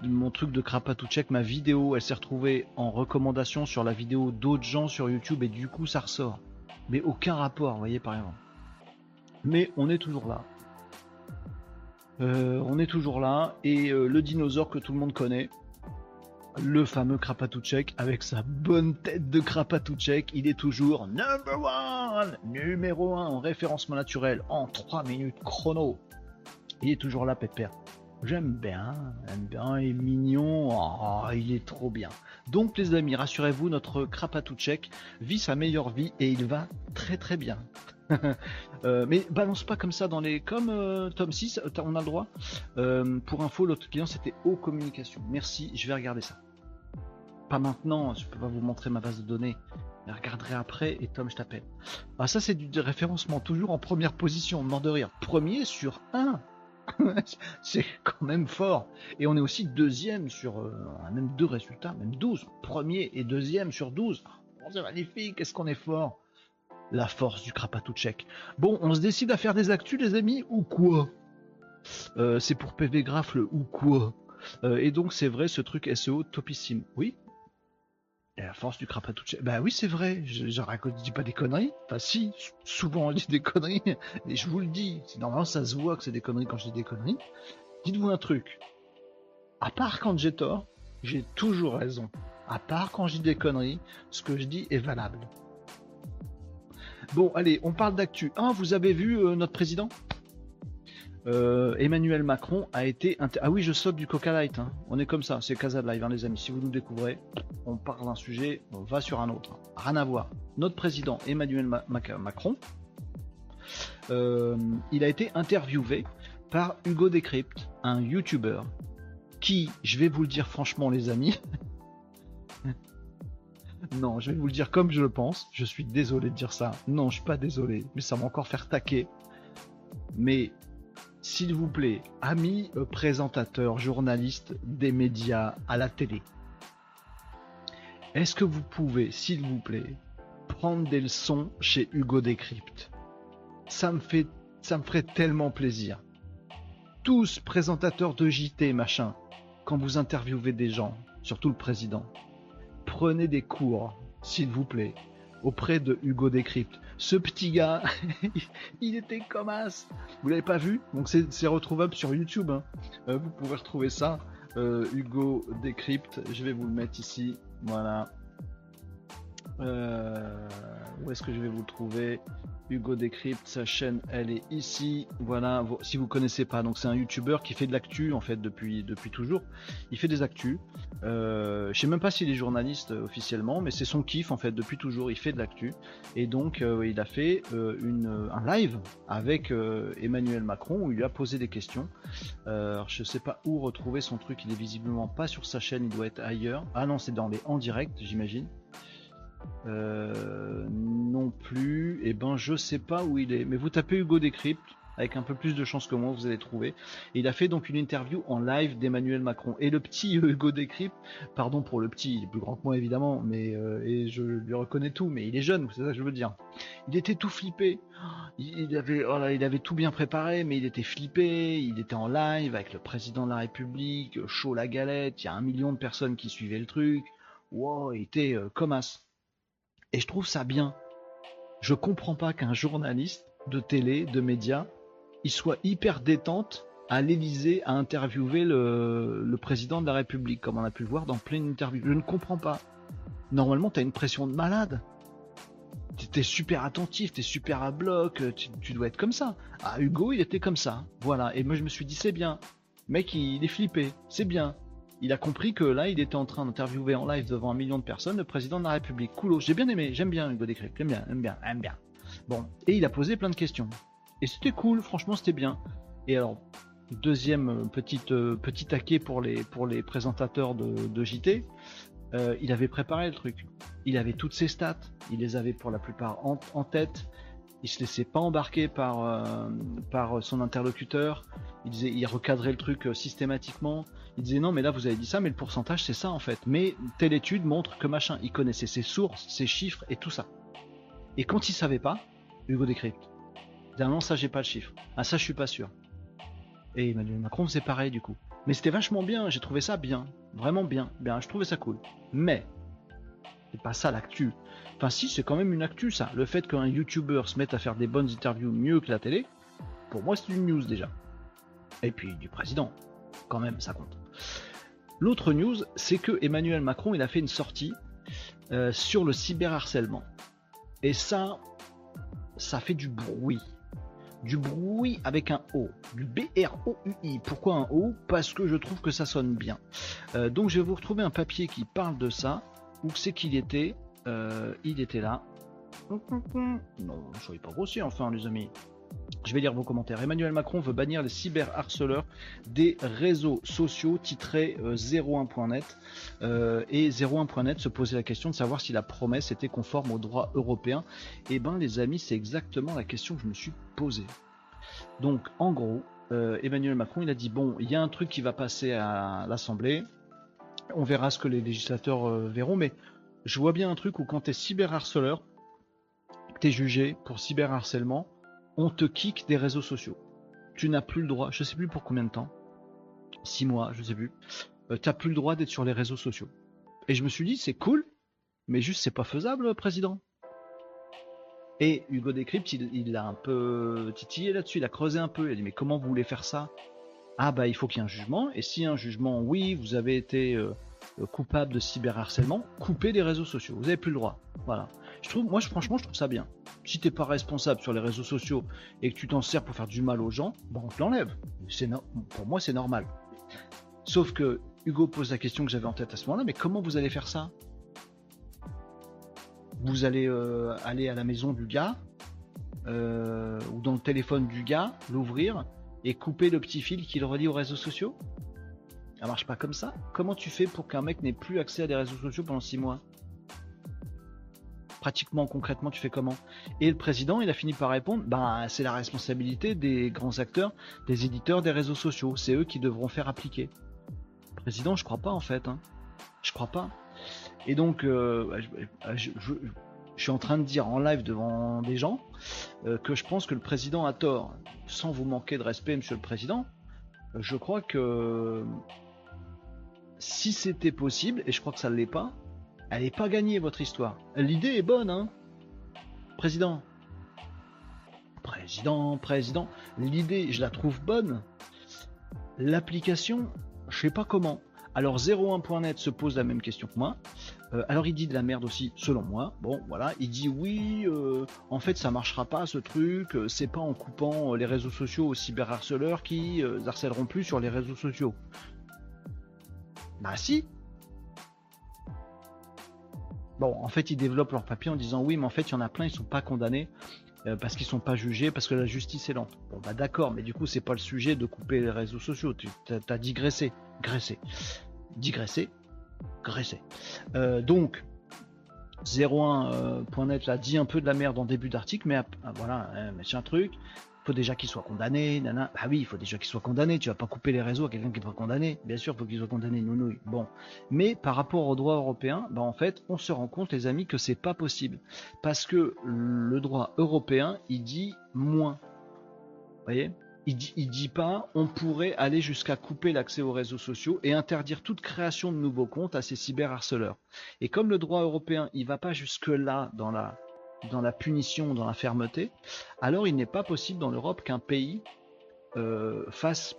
mon truc de check, ma vidéo, elle s'est retrouvée en recommandation sur la vidéo d'autres gens sur YouTube et du coup ça ressort. Mais aucun rapport, vous voyez par exemple. Mais on est toujours là. Euh, on est toujours là et euh, le dinosaure que tout le monde connaît, le fameux Krapatouchek avec sa bonne tête de Krapatouchek, il est toujours number one, numéro 1 en référencement naturel en 3 minutes chrono. Il est toujours là, Pépère. J'aime bien, j'aime bien, il est mignon, oh, il est trop bien. Donc les amis, rassurez-vous, notre Krapatouchek vit sa meilleure vie et il va très très bien. Euh, mais balance pas comme ça dans les. Comme euh, Tom 6, on a le droit? Euh, pour info, l'autre client c'était Haut Communication. Merci, je vais regarder ça. Pas maintenant, je peux pas vous montrer ma base de données. Je regarderai après et Tom, je t'appelle. Ah, ça c'est du référencement, toujours en première position, mort de rire. Premier sur un. c'est quand même fort. Et on est aussi deuxième sur. même deux résultats, même 12. Premier et deuxième sur 12. c'est magnifique, est-ce qu'on est fort la force du Krapatouchek. Bon, on se décide à faire des actus, les amis, ou quoi? Euh, C'est pour PV Graph le ou quoi? Euh, Et donc, c'est vrai, ce truc SEO topissime. Oui? La force du Krapatouchek. Bah oui, c'est vrai, je, je, dis pas des conneries. Enfin, si, souvent on dit des conneries, mais je vous le dis. Normalement, ça se voit que c'est des conneries quand je dis des conneries. Dites-vous un truc. À part quand j'ai tort, j'ai toujours raison. À part quand je dis des conneries, ce que je dis est valable. Bon, allez, on parle d'actu. Ah, vous avez vu euh, notre président? Euh, Emmanuel Macron a été. Ah oui, je saute du Coca Light. Hein. On est comme ça, c'est Casa Live, hein, les amis. Si vous nous découvrez, on parle d'un sujet, on va sur un autre. Rien à voir. Notre président Emmanuel Macron, euh, il a été interviewé par Hugo Decrypt, un YouTuber, qui, je vais vous le dire franchement, les amis, non, je vais vous le dire comme je le pense. Je suis désolé de dire ça. Non, je suis pas désolé, mais ça va encore faire taquer. Mais s'il vous plaît, amis euh, présentateurs, journalistes des médias à la télé, est-ce que vous pouvez, s'il vous plaît, prendre des leçons chez Hugo Décrypte? Ça me fait, ferait tellement plaisir. Tous présentateurs de JT, machin, quand vous interviewez des gens, surtout le président, prenez des cours, s'il vous plaît, auprès de Hugo Décrypte. Ce petit gars, il était comme as. Vous l'avez pas vu? Donc c'est retrouvable sur YouTube. Hein. Euh, vous pouvez retrouver ça. Euh, Hugo Décrypte. Je vais vous le mettre ici. Voilà. Euh, où est-ce que je vais vous le trouver? Hugo Décrypte, sa chaîne, elle est ici. Voilà, si vous connaissez pas, donc c'est un YouTuber qui fait de l'actu en fait depuis depuis toujours. Il fait des actus. Euh, je sais même pas s'il est journaliste euh, officiellement, mais c'est son kiff en fait depuis toujours. Il fait de l'actu et donc euh, il a fait euh, un live avec Emmanuel Macron où il lui a posé des questions. je sais pas où retrouver son truc. Il est visiblement pas sur sa chaîne. Il doit être ailleurs. Ah non, c'est dans les en direct, j'imagine. Euh, non plus. Et eh ben, je sais pas où il est. Mais vous tapez Hugo Decrypt avec un peu plus de chance que moi, vous allez trouver. Et il a fait donc une interview en live d'Emmanuel Macron. Et le petit Hugo Décrypte, pardon pour le petit, il est plus grand que moi évidemment, mais euh, et je lui reconnais tout, mais il est jeune, c'est ça que je veux dire. Il était tout flippé. Il avait, oh il avait tout bien préparé, mais il était flippé. Il était en live avec le président de la République, chaud la galette. Il y a un million de personnes qui suivaient le truc. Wow, il était euh, comme as. Et je trouve ça bien. Je comprends pas qu'un journaliste de télé, de médias, il soit hyper détente à l'Elysée à interviewer le, président de la République, comme on a pu le voir dans plein d'interviews. Je ne comprends pas. Normalement, tu as une pression de malade. Tu es super attentif, tu es super à bloc, tu, dois être comme ça. Ah, Hugo, il était comme ça. Voilà. Et moi, je me suis dit, c'est bien. Mec, il est flippé. C'est bien. Il a compris que là, il était en train d'interviewer en live devant un million de personnes le président de la République. Cool. J'ai bien aimé. J'aime bien Hugo Décrypte. J'aime bien, j'aime bien, j'aime bien. Bon. Et il a posé plein de questions. Et c'était cool. Franchement, c'était bien. Et alors, deuxième euh, petite, euh, petit taquet pour les, pour les présentateurs de, JT, euh, il avait préparé le truc. Il avait toutes ses stats, il les avait pour la plupart en, tête. Il se laissait pas embarquer par, par son interlocuteur. Il il recadrait le truc systématiquement. Il disait non, mais là vous avez dit ça, mais le pourcentage c'est ça en fait. Mais telle étude montre que machin, il connaissait ses sources, ses chiffres et tout ça. Et quand il savait pas, Hugo décrypte. D'un non, ça j'ai pas le chiffre. Ah ça je suis pas sûr. Et Emmanuel Macron c'est pareil du coup. Mais c'était vachement bien, j'ai trouvé ça bien, vraiment bien, bien, je trouvais ça cool. Mais c'est pas ça l'actu. Enfin si, c'est quand même une actu ça. Le fait qu'un YouTuber se mette à faire des bonnes interviews mieux que la télé, pour moi c'est une news déjà. Et puis du président, quand même, ça compte. L'autre news, c'est que Emmanuel Macron, il a fait une sortie euh, sur le cyberharcèlement. Et ça, ça fait du bruit du bruit avec un O, du B-R-O-U-I. Pourquoi un O? Parce que je trouve que ça sonne bien. Euh, donc je vais vous retrouver un papier qui parle de ça. Où c'est qu'il était? Euh, Il était là. Non, soyez pas grossier enfin les amis. Je vais lire vos commentaires. Emmanuel Macron veut bannir les cyberharceleurs des réseaux sociaux, titré 01.net. Euh, et 01.net se posait la question de savoir si la promesse était conforme au droit européen. Eh ben les amis, c'est exactement la question que je me suis posée. Donc en gros, euh, Emmanuel Macron, il a dit bon, il y a un truc qui va passer à l'Assemblée. On verra ce que les législateurs euh, verront, mais je vois bien un truc où quand tu es cyberharceleur, tu es jugé pour cyberharcèlement on te kick des réseaux sociaux. Tu n'as plus le droit, je sais plus pour combien de temps, six mois, je sais plus, euh, tu n'as plus le droit d'être sur les réseaux sociaux. Et je me suis dit, c'est cool, mais juste c'est pas faisable, président. Et Hugo Décrypte, il, a un peu titillé là-dessus, il a creusé un peu, il a dit, mais comment vous voulez faire ça? Ah bah il faut qu'il y ait un jugement, et si un jugement, oui, vous avez été euh, coupable de cyberharcèlement, coupez des réseaux sociaux, vous n'avez plus le droit. Voilà. Je trouve, moi, franchement, je trouve ça bien. Si t'es pas responsable sur les réseaux sociaux et que tu t'en sers pour faire du mal aux gens, bon, on te l'enlève. C'est pour moi, c'est normal. Sauf que Hugo pose la question que j'avais en tête à ce moment-là, mais comment vous allez faire ça? Vous allez euh, aller à la maison du gars euh, ou dans le téléphone du gars, l'ouvrir et couper le petit fil qui le relie aux réseaux sociaux? Ça marche pas comme ça? Comment tu fais pour qu'un mec n'ait plus accès à des réseaux sociaux pendant 6 mois? Pratiquement, concrètement, tu fais comment? Et le président, il a fini par répondre, ben, c'est la responsabilité des grands acteurs, des éditeurs des réseaux sociaux. C'est eux qui devront faire appliquer. Président, je crois pas en fait. Hein. Je crois pas. Et donc, euh, je, suis en train de dire en live devant des gens euh, que je pense que le président a tort. Sans vous manquer de respect, monsieur le président, je crois que si c'était possible, et je crois que ça ne l'est pas, elle n'est pas gagnée, votre histoire. L'idée est bonne, hein Président. Président, président. L'idée, je la trouve bonne. L'application, je sais pas comment. Alors 01.net se pose la même question que moi. Euh, alors il dit de la merde aussi, selon moi. Bon, voilà, il dit oui, euh, en fait ça marchera pas ce truc. Euh, c'est pas en coupant les réseaux sociaux aux cyberharceleurs qui harcèleront plus sur les réseaux sociaux. Bah si, Bon, en fait, ils développent leur papier en disant oui, mais en fait, il y en a plein, ils sont pas condamnés euh, parce qu'ils sont pas jugés, parce que la justice est lente. Bon, bah d'accord, mais du coup, c'est pas le sujet de couper les réseaux sociaux. Tu as, digressé, graissé, digressé, graissé. Euh, donc, 01.net a dit un peu de la merde en début d'article, mais ah, voilà, un truc faut déjà qu'il soit condamné, nana. Bah oui, il faut déjà qu'il soit condamné. Tu vas pas couper les réseaux à quelqu'un qui est pas condamné. Bien sûr, il faut qu'il soit condamné, nounouille. Bon. Mais par rapport au droit européen, bah en fait, on se rend compte, les amis, que c'est pas possible. Parce que le droit européen, il dit moins. Vous voyez? Il dit, il dit pas on pourrait aller jusqu'à couper l'accès aux réseaux sociaux et interdire toute création de nouveaux comptes à ces cyberharceleurs. Et comme le droit européen, il va pas jusque là dans la dans la punition, dans la fermeté, alors il n'est pas possible dans l'Europe qu'un pays euh, fasse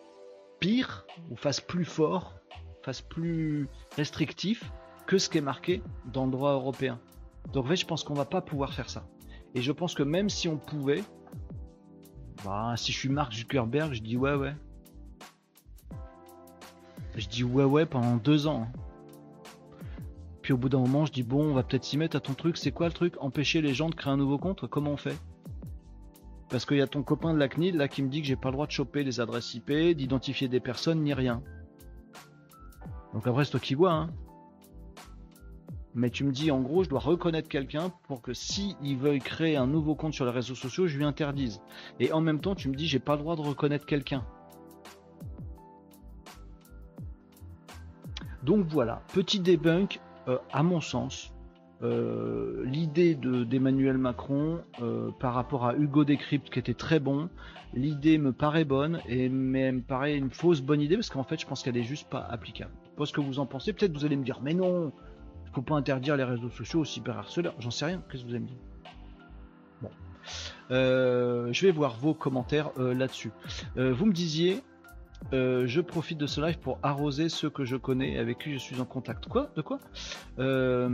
pire ou fasse plus fort, fasse plus restrictif que ce qui est marqué dans le droit européen. Donc je pense qu'on va pas pouvoir faire ça. Et je pense que même si on pouvait, bah, si je suis Mark Zuckerberg, je dis ouais ouais. Je dis ouais ouais pendant deux ans. Hein. Au bout d'un moment, je dis bon, on va peut-être s'y mettre à ton truc. C'est quoi le truc? Empêcher les gens de créer un nouveau compte? Comment on fait? Parce qu'il y a ton copain de la CNIL là qui me dit que j'ai pas le droit de choper les adresses IP, d'identifier des personnes ni rien. Donc après, c'est toi qui vois. Hein. Mais tu me dis en gros, je dois reconnaître quelqu'un pour que si il veuille créer un nouveau compte sur les réseaux sociaux, je lui interdise. Et en même temps, tu me dis j'ai pas le droit de reconnaître quelqu'un. Donc voilà, petit debunk à mon sens, euh, l'idée d'Emmanuel Macron euh, par rapport à Hugo Décrypte qui était très bon, l'idée me paraît bonne et mais me paraît une fausse bonne idée parce qu'en fait je pense qu'elle est juste pas applicable. Pas ce que vous en pensez, peut-être vous allez me dire mais non, il faut pas interdire les réseaux sociaux aux cyberharceleurs, j'en sais rien, qu'est-ce que vous allez me dire? Bon. je vais voir vos commentaires là-dessus. vous me disiez euh, je profite de ce live pour arroser ceux que je connais et avec qui je suis en contact. Quoi? De quoi? Euh,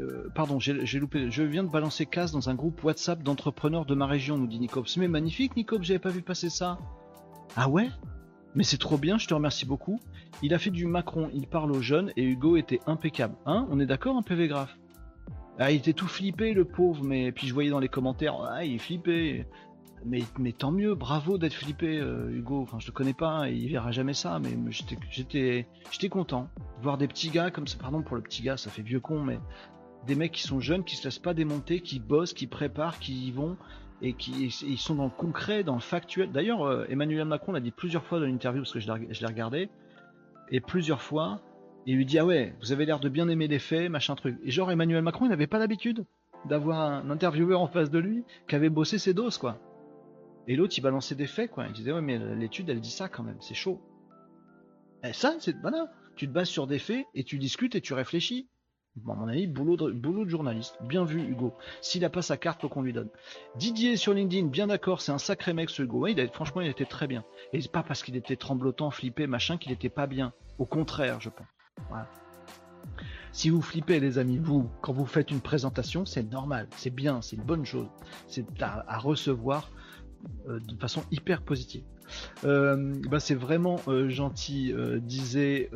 euh, Pardon, j'ai loupé. Je viens de balancer casse dans un groupe WhatsApp d'entrepreneurs de ma région, nous dit Nicops. Mais magnifique, Nicops, j'avais pas vu passer ça. Ah ouais? Mais c'est trop bien, je te remercie beaucoup. Il a fait du Macron, il parle aux jeunes et Hugo était impeccable. Hein? On est d'accord, un PV graph? Ah, il était tout flippé, le pauvre, mais puis je voyais dans les commentaires, ah, il est flippé mais, tant mieux, bravo d'être flippé, euh, Hugo. Enfin, je te connais pas, il verra jamais ça, mais j'étais, content voir des petits gars comme ça. Pardon pour le petit gars, ça fait vieux con, mais des mecs qui sont jeunes, qui se laissent pas démonter, qui bossent, qui préparent, qui y vont et qui ils sont dans le concret, dans le factuel. D'ailleurs, euh, Emmanuel Macron l'a dit plusieurs fois dans l'interview parce que je l'ai regardé et plusieurs fois, il lui dit ah ouais, vous avez l'air de bien aimer les faits, machin truc. Et genre Emmanuel Macron, il n'avait pas l'habitude d'avoir un intervieweur en face de lui qui avait bossé ses doses quoi. Et l'autre, il balançait des faits, quoi. Il disait, ouais, mais l'étude, elle dit ça quand même, c'est chaud. Et ça, c'est, voilà. Tu te bases sur des faits et tu discutes et tu réfléchis. Bon, mon avis, boulot de, boulot de journaliste. Bien vu, Hugo. S'il a pas sa carte, faut qu'on lui donne. Didier sur LinkedIn, bien d'accord, c'est un sacré mec, ce Hugo. il a, franchement, il était très bien. Et c'est pas parce qu'il était tremblotant, flippé, machin, qu'il était pas bien. Au contraire, je pense. Voilà. Si vous flippez, les amis, vous, quand vous faites une présentation, c'est normal, c'est bien, c'est une bonne chose. C'est à recevoir de façon hyper positive. Euh, bah, c'est vraiment euh, gentil, disait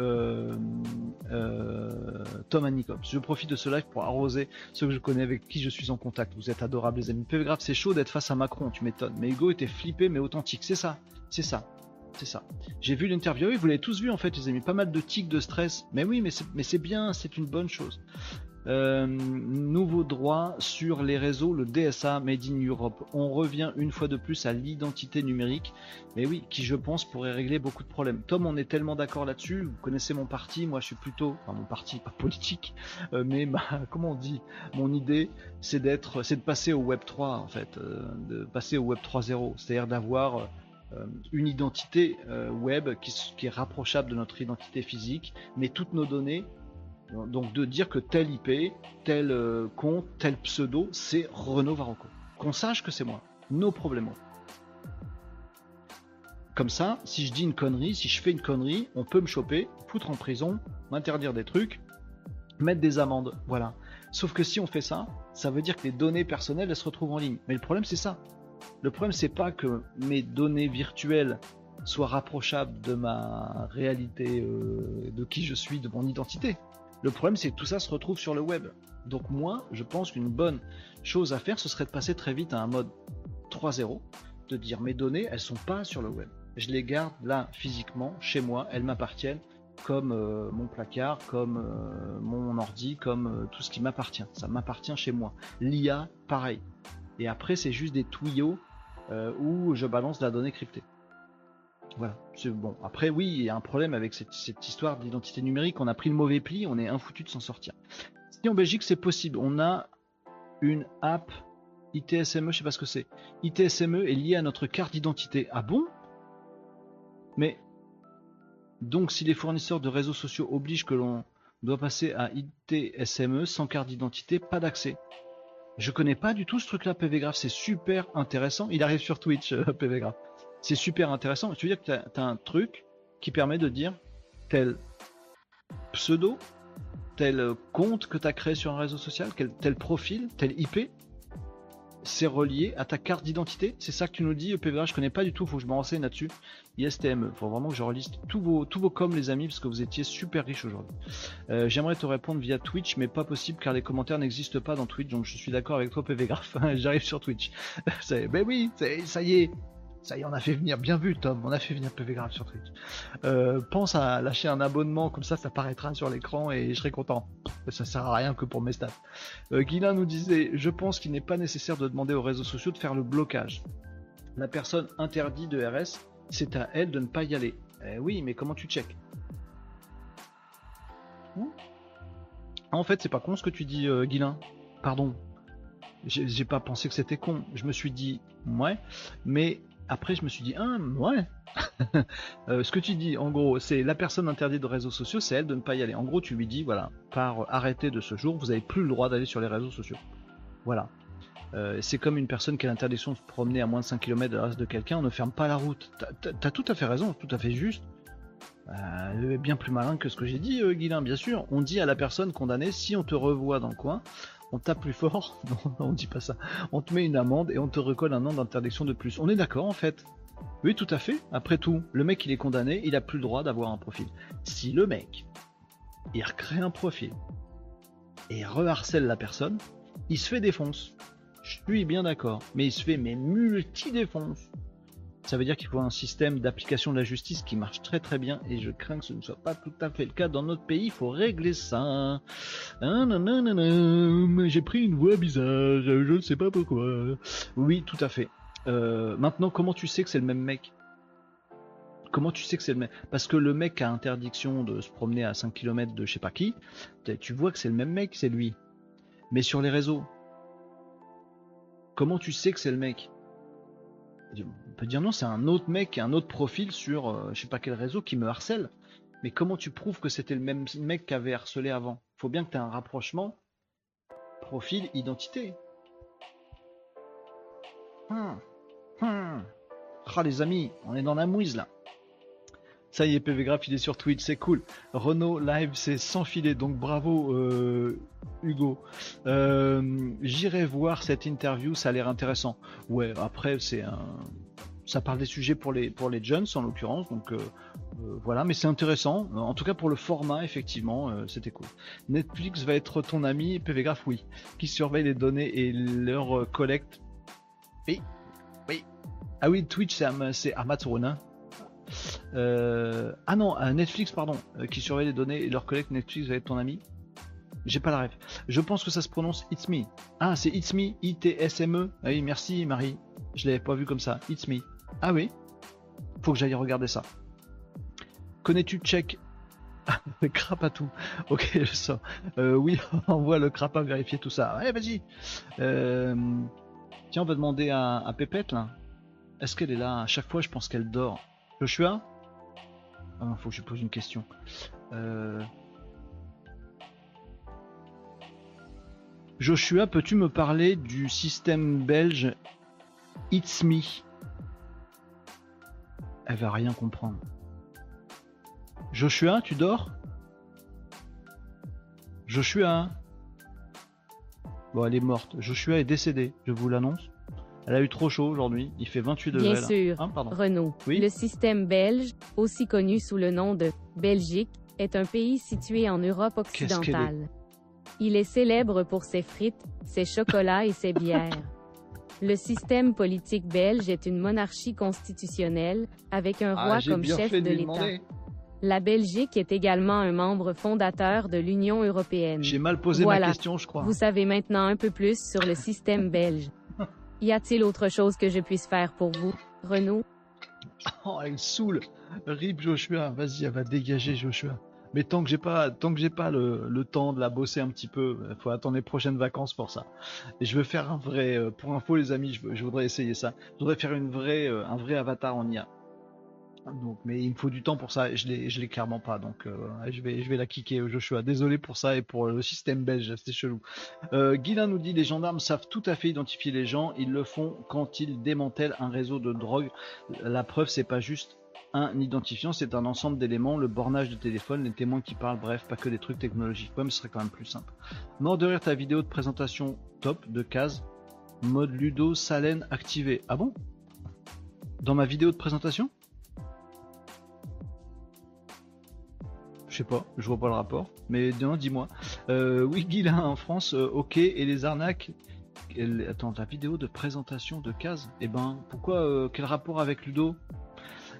Tom Anikops. Je profite de ce live pour arroser ceux que je connais avec qui je suis en contact. Vous êtes adorables les amis. Peu grave, c'est chaud d'être face à Macron, tu m'étonnes. Mais Hugo était flippé mais authentique. C'est ça, c'est ça. C'est ça. J'ai vu l'interview, vous l'avez tous vu en fait, les amis. Pas mal de tics de stress. Mais oui, mais c'est bien, c'est une bonne chose. Euh, nouveau droit sur les réseaux, le DSA Made in Europe. On revient une fois de plus à l'identité numérique, mais oui, qui je pense pourrait régler beaucoup de problèmes. Tom, on est tellement d'accord là-dessus. Vous connaissez mon parti, moi je suis plutôt, enfin mon parti, pas politique, euh, mais ma, comment on dit, mon idée, c'est d'être, c'est de passer au Web 3 en fait, euh, de passer au Web 3.0, c'est-à-dire d'avoir une identité web qui est rapprochable de notre identité physique, mais toutes nos données donc de dire que tel IP, tel euh, compte, tel pseudo, c'est Renault Varocco. Qu'on sache que c'est moi. Nos problèmes. Comme ça, si je dis une connerie, si je fais une connerie, on peut me choper, foutre en prison, m'interdire des trucs, mettre des amendes. Voilà. Sauf que si on fait ça, ça veut dire que les données personnelles, elles se retrouvent en ligne. Mais le problème, c'est ça. Le problème, c'est pas que mes données virtuelles soient rapprochables de ma réalité, euh, de qui je suis, de mon identité. Le problème, c'est que tout ça se retrouve sur le web. Donc moi, je pense qu'une bonne chose à faire, ce serait de passer très vite à un mode 3.0, de dire mes données, elles sont pas sur le web. Je les garde là physiquement, chez moi, elles m'appartiennent, comme euh, mon placard, comme euh, mon ordi, comme euh, tout ce qui m'appartient. Ça m'appartient chez moi. L'IA, pareil. Et après, c'est juste des tuyaux où je balance la donnée cryptée. Voilà, c'est bon. Après, oui, il y a un problème avec cette, histoire d'identité numérique. On a pris le mauvais pli, on est infoutu de s'en sortir. Si en Belgique, c'est possible, on a une app ITSME, je sais pas ce que c'est. ITSME est lié à notre carte d'identité. Ah bon? Mais donc si les fournisseurs de réseaux sociaux obligent que l'on doit passer à ITSME sans carte d'identité, pas d'accès. Je connais pas du tout ce truc-là, PVGraph, c'est super intéressant. Il arrive sur Twitch, euh, PVGraph. C'est super intéressant. Tu veux dire que tu as, un truc qui permet de dire tel pseudo, tel compte que tu as créé sur un réseau social, tel profil, tel IP, c'est relié à ta carte d'identité? C'est ça que tu nous dis, PVA, je connais pas du tout, faut que je me renseigne là-dessus. ISTME, faut vraiment que je reliste tous vos, tous vos coms les amis, parce que vous étiez super riches aujourd'hui. Euh, j'aimerais te répondre via Twitch, mais pas possible car les commentaires n'existent pas dans Twitch, donc je suis d'accord avec toi PV J'arrive sur Twitch. ben oui, ça y est, ça y est, on a fait venir, bien vu Tom, on a fait venir PV Grave sur Twitch. Euh, pense à lâcher un abonnement, comme ça ça paraîtra sur l'écran et je serai content. Ça sert à rien que pour mes stats. Euh, nous disait, je pense qu'il n'est pas nécessaire de demander aux réseaux sociaux de faire le blocage. La personne interdite de RS, c'est à elle de ne pas y aller. Eh oui, mais comment tu check? En fait, c'est pas con ce que tu dis, euh, Pardon. J'ai pas pensé que c'était con. Je me suis dit, ouais, mais après, je me suis dit, ah, ouais. Euh, ce que tu dis, en gros, c'est la personne interdite de réseaux sociaux, c'est elle de ne pas y aller. En gros, tu lui dis, voilà, par arrêté de ce jour, vous n'avez plus le droit d'aller sur les réseaux sociaux. Voilà. Euh, c'est comme une personne qui a l'interdiction de se promener à moins de 5 km de la de quelqu'un, on ne ferme pas la route. T'as tout à fait raison, tout à fait juste. Euh, bien plus malin que ce que j'ai dit, euh, bien sûr. On dit à la personne condamnée, si on te revoit dans le coin, on tape plus fort, non, on dit pas ça, on te met une amende et on te recolle un an d'interdiction de plus. On est d'accord en fait Oui, tout à fait. Après tout, le mec il est condamné, il a plus le droit d'avoir un profil. Si le mec, il recrée un profil et reharcèle la personne, il se fait défonce. Je suis bien d'accord, mais il se fait mais multi-défonce. Ça veut dire qu'il faut un système d'application de la justice qui marche très très bien et je crains que ce ne soit pas tout à fait le cas dans notre pays. Il faut régler ça. Ah, J'ai pris une voix bizarre, je ne sais pas pourquoi. Oui, tout à fait. Euh, maintenant, comment tu sais que c'est le même mec? Comment tu sais que c'est le même? Parce que le mec a interdiction de se promener à 5 km de je sais pas qui. Tu vois que c'est le même mec, c'est lui. Mais sur les réseaux, comment tu sais que c'est le mec? On peut dire non, c'est un autre mec, un autre profil sur euh, je sais pas quel réseau qui me harcèle. Mais comment tu prouves que c'était le même mec qui avait harcelé avant? Faut bien que tu aies un rapprochement profil, identité. Hum, hum. Ah les amis, on est dans la mouise là. Ça y est, PV Graph, il est sur Twitch, c'est cool. Renault Live, c'est sans filet, donc bravo euh, Hugo. Euh, j'irai voir cette interview, ça a l'air intéressant. Ouais, après, c'est un. Ça parle des sujets pour les, pour les jeunes en l'occurrence, donc euh, voilà, mais c'est intéressant. En tout cas, pour le format, effectivement, c'était cool. Netflix va être ton ami, PV Graph, oui, qui surveille les données et leur collecte. Oui, oui. Ah oui, Twitch, c'est Ronin. Euh, ah non, Netflix, pardon, euh, qui surveille les données et leur collecte Netflix va être ton ami. J'ai pas la rêve. Je pense que ça se prononce It's Me. Ah, c'est It's Me, I-T-S-M-E. Ah oui, merci Marie. Je l'avais pas vu comme ça. It's Me. Ah oui. Faut que j'aille regarder ça. Connais-tu le tout Ok, je sors. Euh, oui, envoie le crapin vérifier tout ça. Allez, vas-y. Tiens, on va demander à, à Pépette là. Est-ce qu'elle est là? À chaque fois, je pense qu'elle dort. Joshua? Ah faut que je pose une question. Euh, Joshua, peux-tu me parler du système belge It's Me? Elle va rien comprendre. Joshua, tu dors? Joshua Bon, elle est morte. Joshua est décédé, je vous l'annonce. Elle a eu trop chaud aujourd'hui. Il fait 28 degrés. Bien sûr. Hein, Renault. Le système belge, aussi connu sous le nom de Belgique, est un pays situé en Europe occidentale. Il est célèbre pour ses frites, ses chocolats et ses bières. Le système politique belge est une monarchie constitutionnelle, avec un ah, roi comme chef de l'État. La Belgique est également un membre fondateur de l'Union européenne. J'ai mal posé ma question, je crois. Vous savez maintenant un peu plus sur le système belge. Y a-t-il autre chose que je puisse faire pour vous, Renaud? Oh, elle saoule. Rip Joshua, vas-y, elle va dégager Joshua. Mais tant que j'ai pas, tant que j'ai pas le, temps de la bosser un petit peu, il faut attendre les prochaines vacances pour ça. Et je veux faire un vrai, euh, pour info les amis, je, voudrais essayer ça. Je voudrais faire euh, un vrai avatar en IA. Donc, mais il me faut du temps pour ça je l'ai, je l'ai clairement pas. Donc, euh, je vais, je vais la kicker, Joshua. Désolé pour ça et pour le système belge, c'est chelou. Euh, Guilin nous dit les gendarmes savent tout à fait identifier les gens. Ils le font quand ils démantèlent un réseau de drogue. La preuve, c'est pas juste un identifiant, c'est un ensemble d'éléments, le bornage de téléphone, les témoins qui parlent, bref, pas que des trucs technologiques. Ouais, mais ce serait quand même plus simple. Mort de ta vidéo de présentation top de case, mode Ludo Salen activé. Ah bon? Dans ma vidéo de présentation? Je sais pas, je vois pas le rapport. Mais dis-moi. Euh, oui, Guilain en France, euh, ok. Et les arnaques? Attends, la vidéo de présentation de case? Eh ben, pourquoi euh, Quel rapport avec Ludo?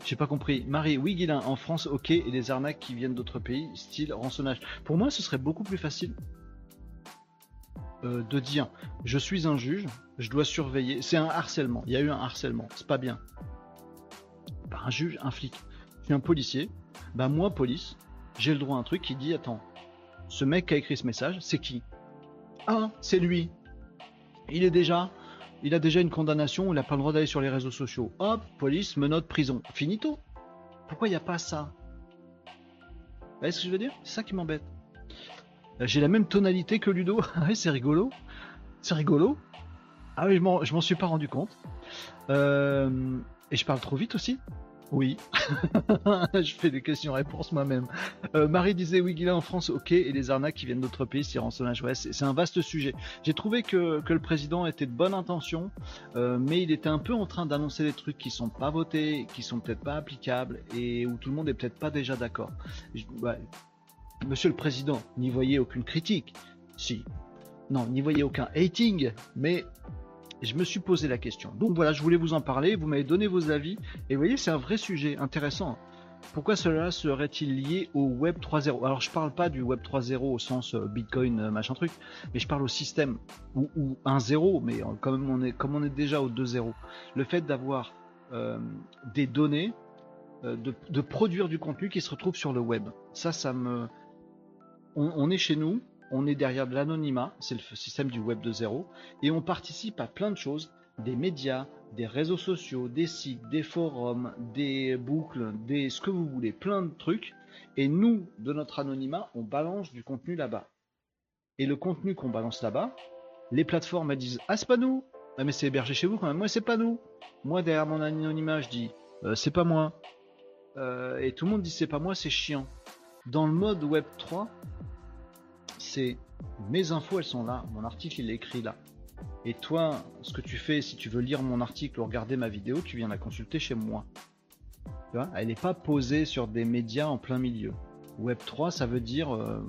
J'ai pas compris. Marie, oui, Guilain en France, ok. Et les arnaques qui viennent d'autres pays, style rançonnage. Pour moi, ce serait beaucoup plus facile de dire je suis un juge, je dois surveiller. C'est un harcèlement. Il y a eu un harcèlement. C'est pas bien. Par un juge, un flic. Je suis un policier. Bah, moi, police, j'ai le droit à un truc qui dit attends, ce mec qui a écrit ce message, c'est qui? Ah, c'est lui. Il est déjà, il a déjà une condamnation, il n'a pas le droit d'aller sur les réseaux sociaux. Hop, police, menotte, prison. Finito. Pourquoi il n'y a pas ça? Vous voyez ce que je veux dire? C'est ça qui m'embête. Euh, j'ai la même tonalité que Ludo. Ah c'est rigolo. C'est rigolo. Ah oui, je m'en suis pas rendu compte. Euh, et je parle trop vite aussi. Oui, je fais des questions-réponses moi-même. Euh, Marie disait oui, il est en France, ok, et les arnaques qui viennent d'autres pays, c'est rançonnage. Ouais, c'est un vaste sujet. J'ai trouvé que, le président était de bonne intention, euh, mais il était un peu en train d'annoncer des trucs qui sont pas votés, qui sont peut-être pas applicables, et où tout le monde est peut-être pas déjà d'accord. Monsieur le président, n'y voyez aucune critique. Si. Non, n'y voyez aucun hating, mais je me suis posé la question. Donc voilà, je voulais vous en parler, vous m'avez donné vos avis, et vous voyez, c'est un vrai sujet intéressant. Pourquoi cela serait-il lié au Web 3.0 Alors je parle pas du Web 3.0 au sens euh, Bitcoin, euh, machin truc, mais je parle au système, ou, ou 1.0, mais comme on, est, comme on est déjà au 2.0. Le fait d'avoir euh, des données, de, produire du contenu qui se retrouve sur le web. Ça, ça me... on est chez nous, on est derrière de l'anonymat, c'est le système du web de zéro, et on participe à plein de choses, des médias, des réseaux sociaux, des sites, des forums, des boucles, des ce que vous voulez, plein de trucs, et nous, de notre anonymat, on balance du contenu là-bas. Et le contenu qu'on balance là-bas, les plateformes elles disent Ah c'est pas nous Ah mais c'est hébergé chez vous quand même, moi c'est pas nous Moi derrière mon anonymat je dis euh, c'est pas moi. Euh, et tout le monde dit c'est pas moi, c'est chiant. Dans le mode Web 3, c'est mes infos, elles sont là, mon article il est écrit là. Et toi, ce que tu fais, si tu veux lire mon article ou regarder ma vidéo, tu viens la consulter chez moi. Tu vois Elle n'est pas posée sur des médias en plein milieu. Web 3, ça veut dire euh,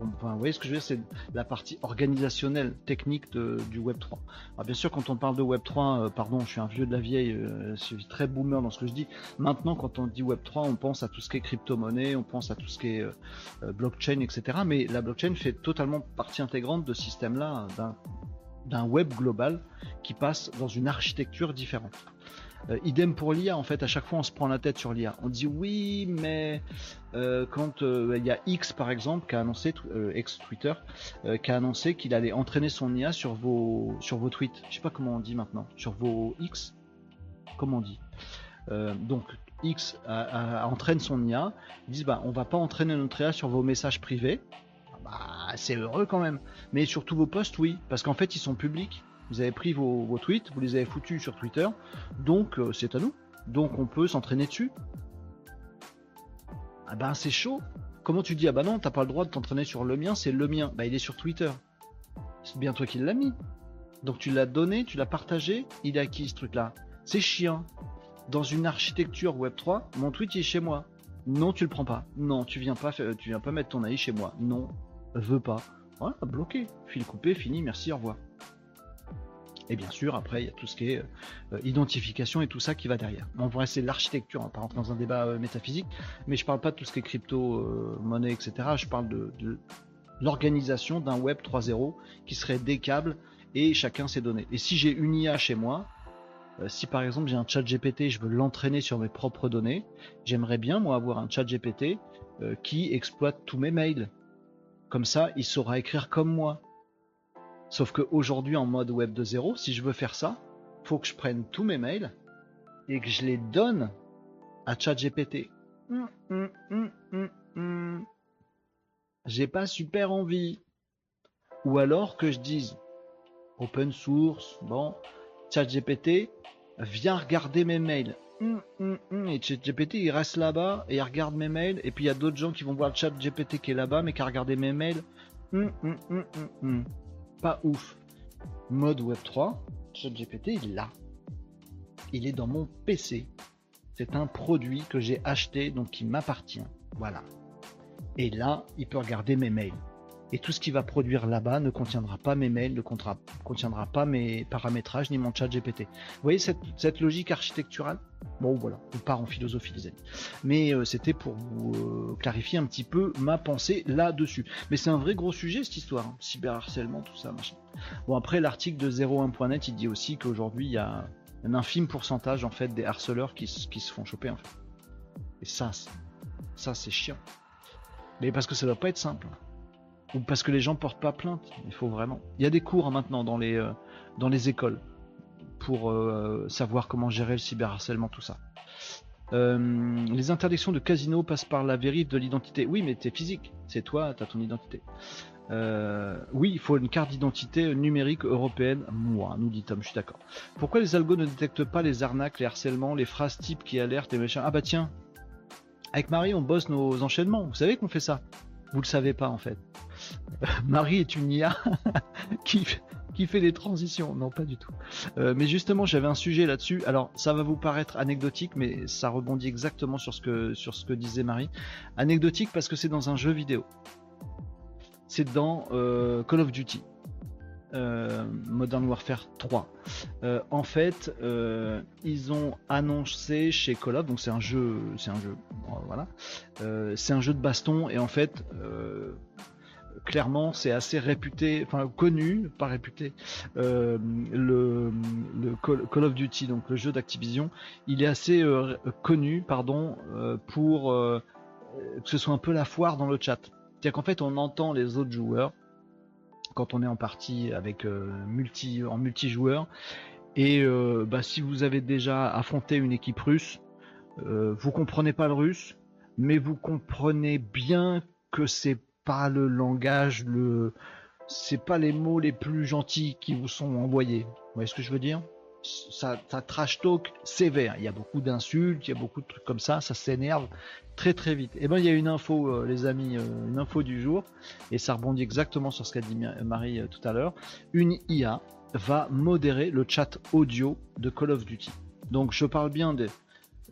vous voyez ce que je veux dire, c'est la partie organisationnelle, technique du Web 3. Alors bien sûr, quand on parle de Web 3, euh, pardon, je suis un vieux de la vieille, euh, je suis très boomer dans ce que je dis. Maintenant, quand on dit Web 3, on pense à tout ce qui est crypto-monnaie, on pense à tout ce qui est euh, blockchain, etc. Mais la blockchain fait totalement partie intégrante de ce système-là, d'un web global qui passe dans une architecture différente. Euh, idem pour l'IA, en fait, à chaque fois on se prend la tête sur l'IA. On dit oui, mais euh, quand euh, il y a X par exemple qui a annoncé, ex Twitter, qui a annoncé qu'il allait entraîner son IA sur vos, sur vos tweets. Je sais pas comment on dit maintenant, sur vos X, comment on dit? donc X entraîne son IA, ils disent bah on va pas entraîner notre IA sur vos messages privés. Bah c'est heureux quand même. Mais sur tous vos posts, oui, parce qu'en fait ils sont publics. Vous avez pris vos, tweets, vous les avez foutus sur Twitter, donc euh, c'est à nous. Donc on peut s'entraîner dessus. Ah ben c'est chaud. Comment tu dis ah bah non t'as pas le droit de t'entraîner sur le mien, c'est le mien. Bah il est sur Twitter. C'est bien toi qui l'as mis. Donc tu l'as donné, tu l'as partagé, il est acquis ce truc-là? C'est chiant. Dans une architecture Web 3, mon tweet est chez moi. Non, tu le prends pas. Non, tu viens pas, tu viens pas mettre ton AI chez moi. Non, veux pas. Voilà, bloqué. Fil coupé, fini, merci, au revoir. Et bien sûr, après, il y a tout ce qui est euh, identification et tout ça qui va derrière. On va c'est l'architecture, on rentrer dans un débat euh, métaphysique, mais je parle pas de tout ce qui est crypto, euh, monnaie, etc. Je parle de, l'organisation d'un web 3.0 qui serait des câbles et chacun ses données. Et si j'ai une IA chez moi, si par exemple j'ai un chat GPT, je veux l'entraîner sur mes propres données, j'aimerais bien moi avoir un chat GPT qui exploite tous mes mails. Comme ça, il saura écrire comme moi. Sauf qu'aujourd'hui, en mode web 2.0, si je veux faire ça, faut que je prenne tous mes mails et que je les donne à ChatGPT. Hum, hum, hum, J'ai pas super envie. Ou alors que je dise open source, bon, ChatGPT, viens regarder mes mails. Et ChatGPT il reste là-bas et il regarde mes mails. Et puis il y a d'autres gens qui vont voir ChatGPT qui est là-bas mais qui a regardé mes mails pas ouf. Mode Web 3, ChatGPT, il là. Il est dans mon PC. C'est un produit que j'ai acheté, donc qui m'appartient. Voilà. Et là, il peut regarder mes mails. Et tout ce qu'il va produire là-bas ne contiendra pas mes mails, ne contiendra pas mes paramétrages ni mon chat GPT. Vous voyez cette, logique architecturale? Bon voilà, on part en philosophie les amis. Mais euh, c'était pour vous euh, clarifier un petit peu ma pensée là-dessus. Mais c'est un vrai gros sujet cette histoire, hein. cyberharcèlement, tout ça, machin. Bon après l'article de 01.net il dit aussi qu'aujourd'hui il y a un infime pourcentage en fait des harceleurs qui, se font choper. Et ça, ça c'est chiant. Mais parce que ça doit pas être simple ou parce que les gens portent pas plainte. Il faut vraiment. Il y a des cours hein, maintenant dans les, euh, dans les écoles pour euh, savoir comment gérer le cyberharcèlement, tout ça. Euh, les interdictions de casino passent par la vérif de l'identité. Oui, mais t'es physique, c'est toi, t'as ton identité. oui, il faut une carte d'identité numérique européenne. Moi, nous dit Tom, je suis d'accord. Pourquoi les algos ne détectent pas les arnaques, les harcèlements, les phrases types qui alertent et machin? Ah bah tiens, avec Marie, on bosse nos enchaînements. Vous savez qu'on fait ça? Vous le savez pas en fait. Marie est une IA qui, fait des transitions. Non, pas du tout. Euh, mais justement, j'avais un sujet là-dessus. Alors, ça va vous paraître anecdotique, mais ça rebondit exactement sur ce que, disait Marie. Anecdotique parce que c'est dans un jeu vidéo. C'est dans euh, Call of Duty. Euh, Modern Warfare 3. en fait, ils ont annoncé chez Call of, donc c'est un jeu, c'est un jeu, voilà, c'est un jeu de baston et en fait, clairement, c'est assez réputé, enfin connu, pas réputé. Euh, le, Call, of Duty, donc le jeu d'Activision, il est assez euh, connu, pardon, euh, pour que ce soit un peu la foire dans le chat. C'est-à-dire qu'en fait, on entend les autres joueurs quand on est en partie avec multi en multijoueur. Et bah, si vous avez déjà affronté une équipe russe, vous comprenez pas le russe, mais vous comprenez bien que c'est pas le langage, le, c'est pas les mots les plus gentils qui vous sont envoyés. Vous voyez ce que je veux dire? Ça, ça trash talk sévère. Il y a beaucoup d'insultes, il y a beaucoup de trucs comme ça, ça s'énerve très très vite. Et eh ben il y a une info, euh, les amis, euh, une info du jour, et ça rebondit exactement sur ce qu'a dit Marie euh, tout à l'heure. Une IA va modérer le chat audio de Call of Duty. Donc je parle bien de,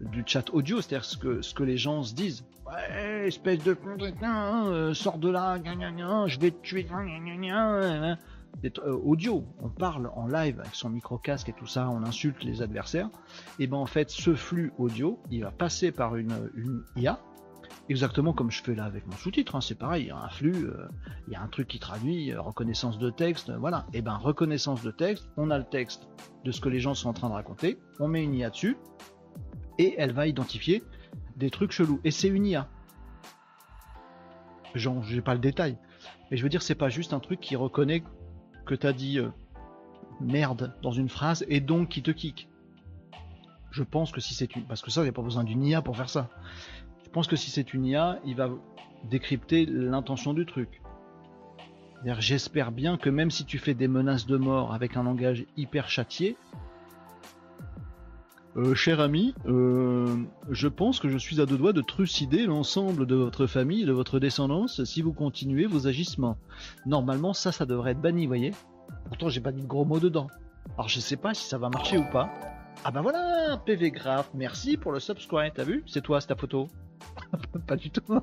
du chat audio, c'est-à-dire ce que, ce que les gens se disent ouais, espèce de euh, sors de là, je vais te tuer, euh, audio, on parle en live avec son micro casque et tout ça, on insulte les adversaires. Et ben en fait, ce flux audio, il va passer par une, une IA, exactement comme je fais là avec mon sous-titre. Hein, c'est pareil, il y a un flux, euh, il y a un truc qui traduit, reconnaissance de texte, voilà. Et ben reconnaissance de texte, on a le texte de ce que les gens sont en train de raconter, on met une IA dessus, et elle va identifier des trucs chelous. Et c'est une IA. Genre, j'ai pas le détail. Mais je veux dire, c'est pas juste un truc qui reconnaît que t'as dit euh, merde dans une phrase et donc qui te kick. Je pense que si c'est une. Parce que ça, il n'y a pas besoin d'une IA pour faire ça. Je pense que si c'est une IA, il va décrypter l'intention du truc. J'espère bien que même si tu fais des menaces de mort avec un langage hyper châtié, euh, cher ami, euh, je pense que je suis à deux doigts de trucider l'ensemble de votre famille et de votre descendance si vous continuez vos agissements. Normalement, ça, ça devrait être banni, voyez. Pourtant, j'ai pas dit de gros mots dedans. Alors, je sais pas si ça va marcher ou pas. Ah bah voilà, PV Graph, merci pour le subscribe, t'as vu? C'est toi, c'est ta photo. pas du tout.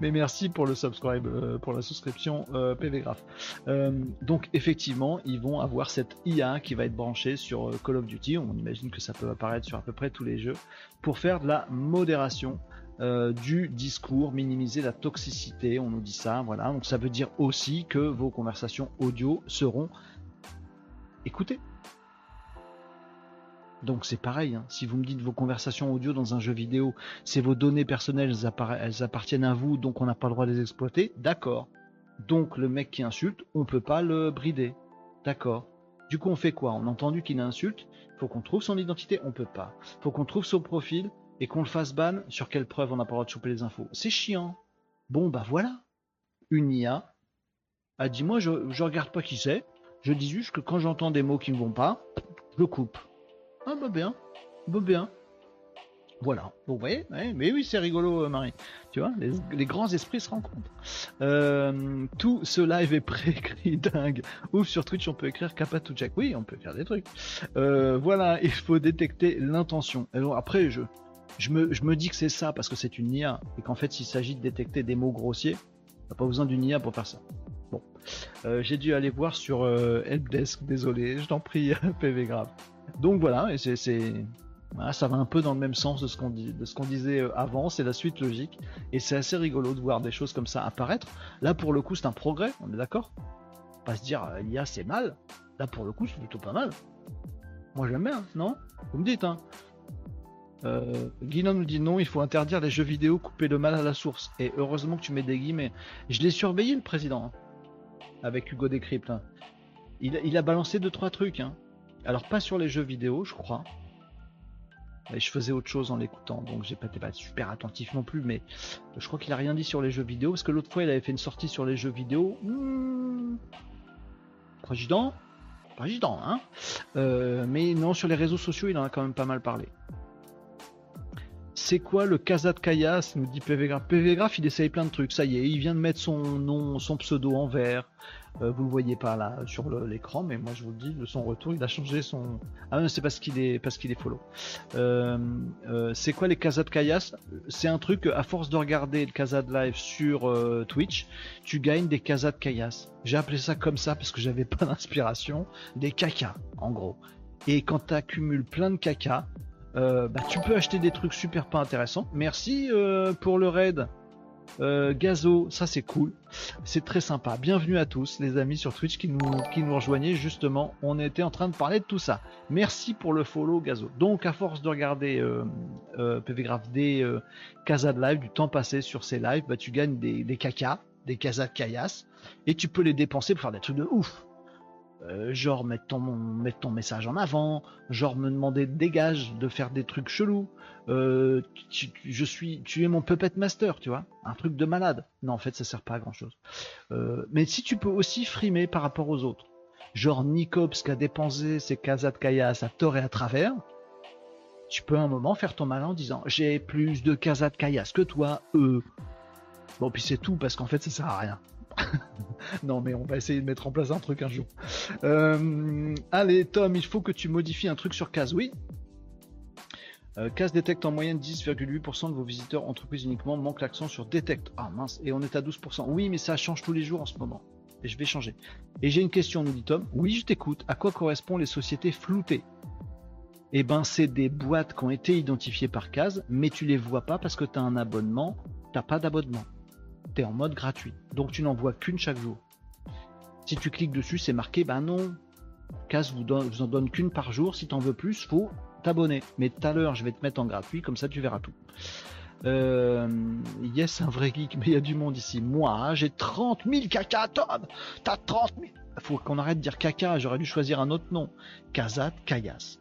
Mais merci pour le subscribe, euh, pour la souscription euh, PVGraph. Euh, donc effectivement, ils vont avoir cette IA qui va être branchée sur Call of Duty. On imagine que ça peut apparaître sur à peu près tous les jeux pour faire de la modération du discours, minimiser la toxicité. On nous dit ça, voilà. Donc ça veut dire aussi que vos conversations audio seront écoutées. Donc c'est pareil, hein. si vous me dites vos conversations audio dans un jeu vidéo, c'est vos données personnelles, elles, appartiennent à vous, donc on n'a pas le droit de les exploiter, d'accord. Donc le mec qui insulte, on peut pas le brider, d'accord. Du coup on fait quoi? On a entendu qu'il insulte, faut qu'on trouve son identité, on peut pas. Faut qu'on trouve son profil et qu'on le fasse ban, sur quelle preuve on n'a pas le droit de choper les infos? C'est chiant. Bon bah voilà. Une IA a dit moi je, je regarde pas qui c'est, je dis juste que quand j'entends des mots qui ne vont pas, je coupe. Ah bah bien, bah bien. Voilà, vous voyez, mais oui, c'est rigolo, euh, Marie. Tu vois, les, grands esprits se rencontrent. Euh, tout ce live est préécrit, dingue. Ouf, sur Twitch, on peut écrire Kappa to Jack. Oui, on peut faire des trucs. Euh, voilà, il faut détecter l'intention. Alors après, je, me, dis que c'est ça parce que c'est une IA et qu'en fait, s'il s'agit de détecter des mots grossiers, n'a pas besoin d'une IA pour faire ça. Bon, j'ai dû aller voir sur Helpdesk, désolé, je t'en prie, PV grave. Donc voilà, et c'est, ça va un peu dans le même sens de ce qu'on disait euh, avant, c'est la suite logique, et c'est assez rigolo de voir des choses comme ça apparaître. Là pour le coup c'est un progrès, on est d'accord? Pas se dire euh, l'IA c'est mal, là pour le coup c'est plutôt pas mal. Moi j'aime bien, non? Vous me dites hein euh, nous dit non, il faut interdire les jeux vidéo, couper le mal à la source. Et heureusement que tu mets des guillemets. Je l'ai surveillé le président, hein, avec Hugo Décrypte. Hein. Il, il, a balancé deux trois trucs. Hein. Alors pas sur les jeux vidéo, je crois. Et je faisais autre chose en l'écoutant, donc j'ai pas été super attentif non plus, mais je crois qu'il a rien dit sur les jeux vidéo, parce que l'autre fois il avait fait une sortie sur les jeux vidéo. Hmm. Président? Président, hein? Euh, Mais non, sur les réseaux sociaux, il en a quand même pas mal parlé. C'est quoi le Casa de Kayas nous dit PVGraph. PVGraph, il essaye plein de trucs. Ça y est, il vient de mettre son nom, son pseudo en vert. Euh, vous le voyez pas là sur l'écran, mais moi je vous le dis, de son retour, il a changé son. Ah non, c'est parce qu'il est parce qu'il est follow. Euh, euh, c'est quoi les Casa de Kayas? C'est un truc à force de regarder le Casa de Live sur Twitch, tu gagnes des Casa de Kayas. J'ai appelé ça comme ça parce que j'avais pas d'inspiration, des caca en gros. Et quand tu accumules plein de caca, bah, tu peux acheter des trucs super pas intéressants. Merci pour le raid. Euh, Gazo, ça c'est cool, c'est très sympa. Bienvenue à tous les amis sur Twitch qui nous, qui nous rejoignaient justement. On était en train de parler de tout ça. Merci pour le follow Gazo. Donc à force de regarder euh, euh PVGraph des euh, Casa de live, du temps passé sur ces lives, bah, tu gagnes des, des caca, des Casa de caillasse, et tu peux les dépenser pour faire des trucs de ouf. Euh, genre mettre ton, message en avant, genre me demander de dégage, de faire des trucs chelous, euh, tu, je suis, tu es mon puppet master, tu vois, un truc de malade. Non, en fait, ça sert pas à grand chose. Euh, mais si tu peux aussi frimer par rapport aux autres, genre Nicops qui a dépensé ses casas de caillasse à tort et à travers, tu peux un moment faire ton malin en disant j'ai plus de casas de caillasse que toi, eux. Bon, puis c'est tout parce qu'en fait, ça sert à rien. non, mais on va essayer de mettre en place un truc un jour. Euh, allez, Tom, il faut que tu modifies un truc sur Case. Oui, euh, CAS détecte en moyenne 10,8% de vos visiteurs entreprises uniquement, manque l'accent sur détecte. Ah mince, et on est à 12%. Oui, mais ça change tous les jours en ce moment. Et je vais changer. Et j'ai une question, nous dit Tom. Oui, je t'écoute. À quoi correspondent les sociétés floutées? Eh ben, c'est des boîtes qui ont été identifiées par CAS, mais tu les vois pas parce que tu as un abonnement. T'as pas d'abonnement. Tu es en mode gratuit. Donc tu n'en vois qu'une chaque jour. Si tu cliques dessus, c'est marqué, ben non, CAS vous, vous en donne qu'une par jour. Si tu en veux plus, faut t'abonner. Mais tout à l'heure, je vais te mettre en gratuit, comme ça tu verras tout. Euh, yes, un vrai geek, mais il y a du monde ici. Moi, hein, j'ai 30 000 caca, Tom T'as 30 000 Faut qu'on arrête de dire caca, j'aurais dû choisir un autre nom. Kazat, Kayas.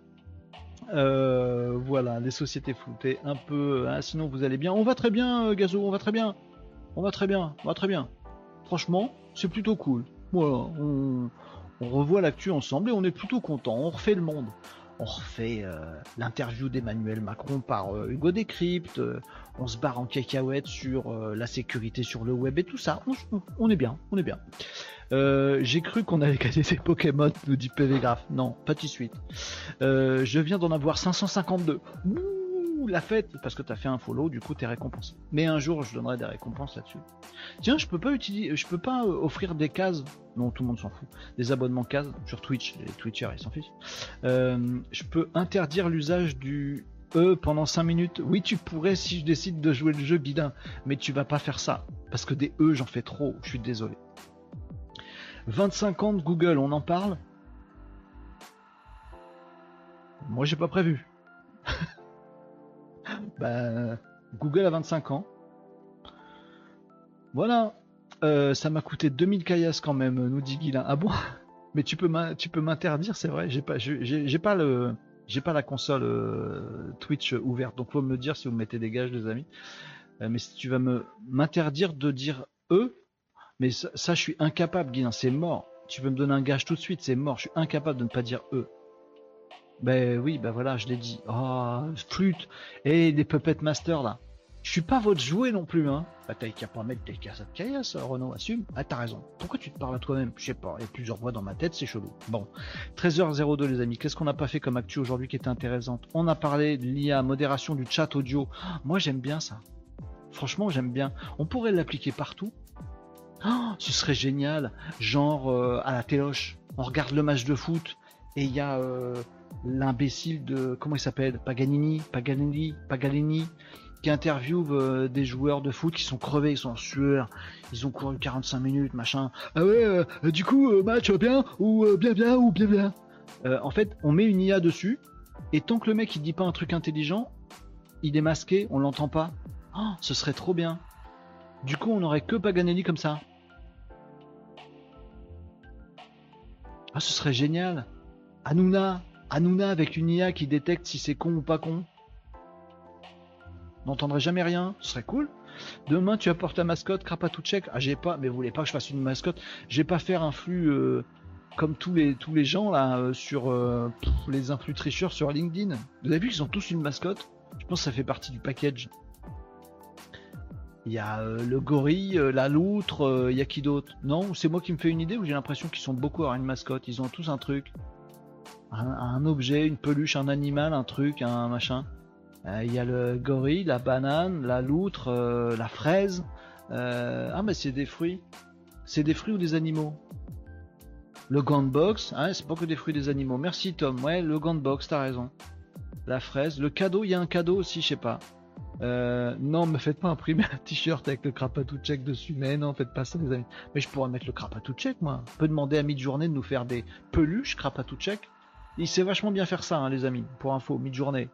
Euh, voilà, les sociétés floutées, un peu. Hein, sinon, vous allez bien. On va très bien, euh, Gazo, on va très bien. On va très bien, on va très bien. Franchement, c'est plutôt cool. Voilà, on, revoit l'actu ensemble et on est plutôt content. On refait le monde on refait euh, l'interview d'Emmanuel Macron par euh, Hugo Décrypte, euh, on se barre en cacahuète sur la sécurité sur le web et tout ça. On, est bien, on est bien. J'ai cru qu'on avait gagné des Pokémon, nous dit PVGraph. Non, pas tout de suite. je viens d'en avoir 552. La fête, parce que tu as fait un follow, du coup, tu es récompensé. Mais un jour, je donnerai des récompenses là-dessus. Tiens, je peux pas utiliser, je peux pas euh, offrir des cases. Non, tout le monde s'en fout. Des abonnements cases sur Twitch. Les Twitchers, ils s'en fichent. Euh, je peux interdire l'usage du E pendant 5 minutes. Oui, tu pourrais si je décide de jouer le jeu bidin. Mais tu vas pas faire ça. Parce que des E, j'en fais trop. Je suis désolé. 25 ans de Google, on en parle? Moi, j'ai pas prévu. bah, Google a 25 ans. Voilà. Euh, ça m'a coûté 2000 caillasses quand même, nous dit Guilin. Ah bon? Mais tu peux m'interdire, c'est vrai. J'ai pas, j'ai pas la console euh, Twitch ouverte, donc faut me dire si vous mettez des gages, les amis. Euh, mais si tu vas me m'interdire de dire eux, mais ça, je suis incapable, Guilin. C'est mort. Tu peux me donner un gage tout de suite, c'est mort. Je suis incapable de ne pas dire eux. Ben oui, ben voilà, je l'ai dit. Oh, flûte. Et des Puppet Master là. Je suis pas votre jouet non plus, hein. Bah t'as qu'à pas mettre des casses de caillasse, Renault, assume. Ah t'as raison. Pourquoi tu te parles à toi-même? Je sais pas, il y a plusieurs voix dans ma tête, c'est chelou. Bon. 13h02 les amis, qu'est-ce qu'on n'a pas fait comme actu aujourd'hui qui était intéressante? On a parlé de l'IA, modération du chat audio. Moi j'aime bien ça. Franchement j'aime bien. On pourrait l'appliquer partout. Oh, ce serait génial. Genre euh, à la téloche. On regarde le match de foot et il y a euh, l'imbécile de comment il s'appelle Paganini, Paganini, Paganini qui interviewe euh, des joueurs de foot qui sont crevés, ils sont en sueur, ils ont couru 45 minutes, machin. Ah ouais, euh, du coup, euh, match bien ou bien bien ou bien bien? en fait, on met une IA dessus et tant que le mec il dit pas un truc intelligent, il est masqué, on l'entend pas. Oh, ce serait trop bien. Du coup, on aurait que Paganelli comme ça. Ah, ce serait génial. Hanouna, Hanouna avec une IA qui détecte si c'est con ou pas con. N'entendrait jamais rien, ce serait cool. Demain, tu apportes ta mascotte, Krapatouchek. Ah, j'ai pas, mais vous voulez pas que je fasse une mascotte? J'ai pas faire un flux euh, comme tous les tous les gens là euh, sur euh, les influx tricheurs sur LinkedIn. Vous avez vu qu'ils ont tous une mascotte? Je pense que ça fait partie du package. Il y a le gorille, la loutre, il y a qui d'autre? Non, c'est moi qui me fais une idée ou j'ai l'impression qu'ils sont beaucoup à une mascotte. Ils ont tous un truc un, objet, une peluche, un animal, un truc, un machin. Euh, il y a le gorille, la banane, la loutre, euh, la fraise. Euh, ah mais c'est des fruits. C'est des fruits ou des animaux? Le gantbox, hein, c'est pas que des fruits des animaux. Merci Tom, ouais, le gantbox, t'as raison. La fraise, le cadeau, il y a un cadeau aussi, je sais pas. non, me faites pas imprimer un t-shirt avec le crapatou check dessus. Mais non, faites pas ça, les amis. Mais je pourrais mettre le crapatou check, moi. On peut demander à mid-journée de nous faire des peluches crapatou check. Il sait vachement bien faire ça, hein, les amis, pour info, mid-journée.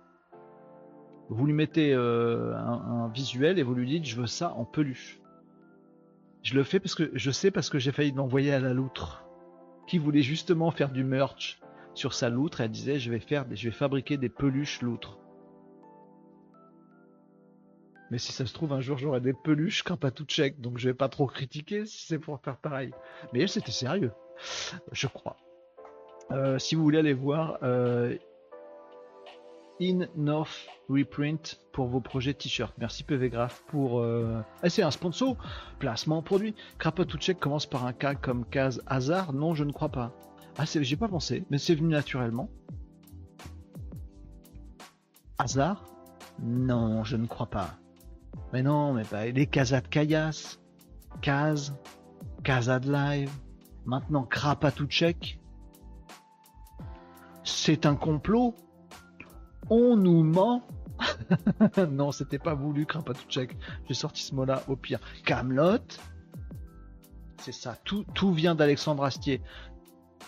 Vous lui mettez euh, un, visuel et vous lui dites je veux ça en peluche. Je le fais parce que je sais parce que j'ai failli l'envoyer à la loutre, qui voulait justement faire du merch sur sa loutre. Et elle disait je vais faire, je vais fabriquer des peluches loutres. Mais si ça se trouve un jour j'aurai des peluches quand pas tout check, donc je vais pas trop critiquer si c'est pour faire pareil. Mais elle c'était sérieux, je crois. Euh, si vous voulez aller voir euh, In North Reprint pour vos projets t-shirt. Merci PVGraph pour. Euh... Ah, c'est un sponsor Placement produit. check commence par un K comme case hasard Non, je ne crois pas. Ah, j'ai pas pensé, mais c'est venu naturellement. Hasard? Non, je ne crois pas. Mais non, mais pas les casas de Kayas, Case, Casa de Live, maintenant check c'est un complot. On nous ment. non, c'était pas voulu, Krapatouchek. J'ai sorti ce mot-là au pire. Camelot. C'est ça. Tout, tout vient d'Alexandre Astier.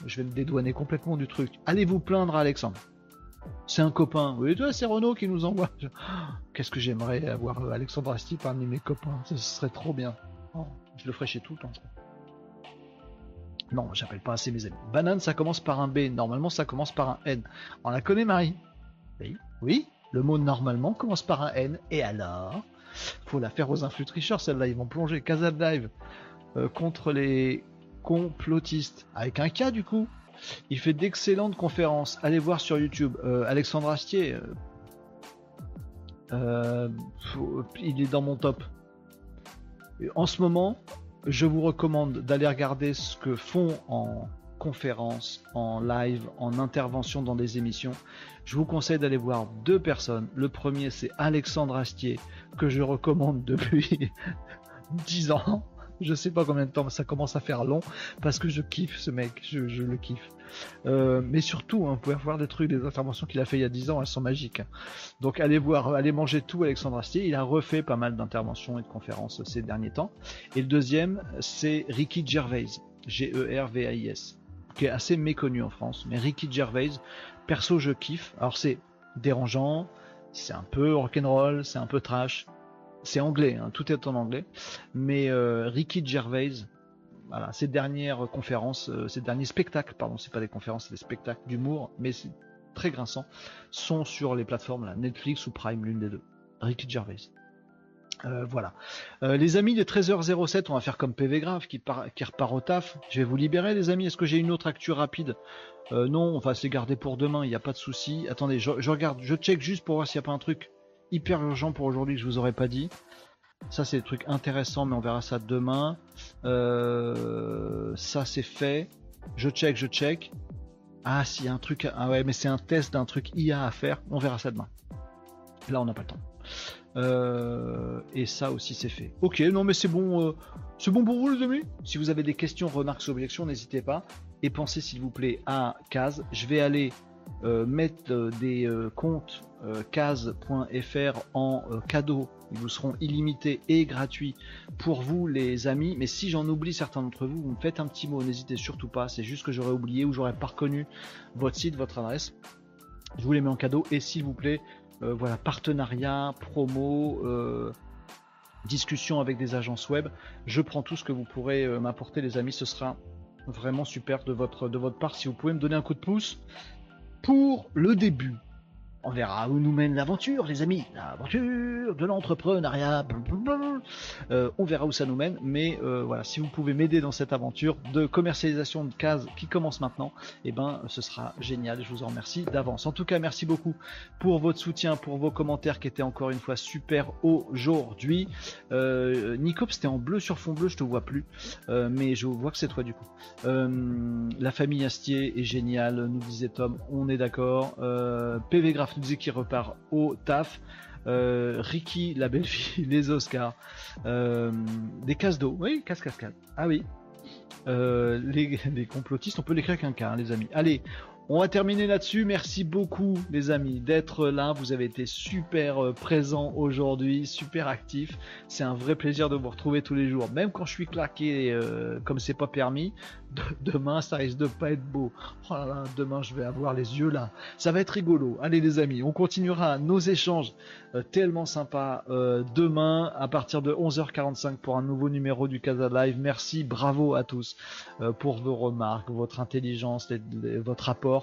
Je vais le dédouaner complètement du truc. Allez vous plaindre, Alexandre. C'est un copain. Oui, toi, c'est Renault qui nous envoie. Qu'est-ce que j'aimerais avoir euh, Alexandre Astier parmi mes copains? Ce serait trop bien. Oh, je le ferais chez tout le temps. Non, j'appelle pas assez mes amis. Banane, ça commence par un B. Normalement, ça commence par un N. On la connaît, Marie Oui. Oui. Le mot normalement commence par un N. Et alors? Faut la faire aux influx tricheurs, celle-là. Ils vont plonger Casa Live euh, contre les complotistes. Avec un K, du coup. Il fait d'excellentes conférences. Allez voir sur YouTube. Euh, Alexandre Astier. Euh, il est dans mon top. En ce moment, je vous recommande d'aller regarder ce que font en conférences, en live, en intervention dans des émissions. Je vous conseille d'aller voir deux personnes. Le premier, c'est Alexandre Astier, que je recommande depuis 10 ans. Je sais pas combien de temps, ça commence à faire long parce que je kiffe ce mec, je, le kiffe. Euh, mais surtout, hein, vous pouvez voir des trucs, des interventions qu'il a fait il y a 10 ans, elles sont magiques. Donc allez voir, allez manger tout Alexandre Astier. Il a refait pas mal d'interventions et de conférences ces derniers temps. Et le deuxième, c'est Ricky Gervais, G-E-R-V-A-I-S, qui est assez méconnu en France. Mais Ricky Gervais, perso, je kiffe. Alors c'est dérangeant, c'est un peu rock'n'roll, c'est un peu trash, c'est anglais, hein, tout est en anglais. Mais euh, Ricky Gervais, voilà, ses dernières conférences, euh, ses derniers spectacles, pardon, c'est pas des conférences, c'est des spectacles d'humour, mais c'est très grinçant, sont sur les plateformes Netflix ou Prime, l'une des deux. Ricky Gervais. Euh, voilà. les amis, de 13h07, on va faire comme PV Grave qui, repart au taf. Je vais vous libérer, les amis. Est-ce que j'ai une autre actu rapide? Non, on va se garder pour demain, il n'y a pas de souci. Attendez, je, je, regarde, je check juste pour voir s'il n'y a pas un truc hyper urgent pour aujourd'hui que je vous aurais pas dit. Ça, c'est des trucs intéressants, mais on verra ça demain. Euh, ça, c'est fait. Je check, je check. Ah, a un truc. Ah ouais, mais c'est un test d'un truc IA à faire. On verra ça demain. Là, on n'a pas le temps. Euh, et ça aussi, c'est fait. Ok, non, mais c'est bon. Euh, c'est bon pour vous, les amis Si vous avez des questions, remarques, objections, n'hésitez pas. Et pensez, s'il vous plaît, à Case. Je vais aller mettre des comptes case.fr en euh, cadeau. Ils vous seront illimités et gratuits pour vous les amis. Mais si j'en oublie certains d'entre vous, vous me faites un petit mot, n'hésitez surtout pas. C'est juste que j'aurais oublié ou j'aurais pas reconnu votre site, votre adresse. Je vous les mets en cadeau et s'il vous plaît, euh, voilà, partenariat, promo, euh, discussion avec des agences web. Je prends tout ce que vous pourrez m'apporter les amis. Ce sera vraiment super de votre, de votre part si vous pouvez me donner un coup de pouce pour le début on verra où nous mène l'aventure, les amis. L'aventure de l'entrepreneuriat. Euh, on verra où ça nous mène. Mais euh, voilà, si vous pouvez m'aider dans cette aventure de commercialisation de cases qui commence maintenant, eh ben, ce sera génial. Je vous en remercie d'avance. En tout cas, merci beaucoup pour votre soutien, pour vos commentaires qui étaient encore une fois super aujourd'hui. Euh, c'était en bleu sur fond bleu, je te vois plus. Euh, mais je vois que c'est toi du coup. la famille Astier est géniale, nous disait Tom. On est d'accord. PV Graph qui repart au taf. Euh, Ricky, la belle fille, les Oscars, euh, des casse d'eau, oui, casse cascade. Ah oui, euh, les, complotistes, on peut l'écrire qu'un cas, hein, les amis. Allez, on va terminer là-dessus. Merci beaucoup, les amis, d'être là. Vous avez été super euh, présents aujourd'hui, super actifs. C'est un vrai plaisir de vous retrouver tous les jours, même quand je suis claqué euh, comme c'est pas permis. demain, ça risque de pas être beau. Oh là là, demain, je vais avoir les yeux là. Ça va être rigolo. Allez, les amis, on continuera nos échanges euh, tellement sympas demain à partir de 11h45 pour un nouveau numéro du Casa Live. Merci, bravo à tous pour vos remarques, votre intelligence, votre apport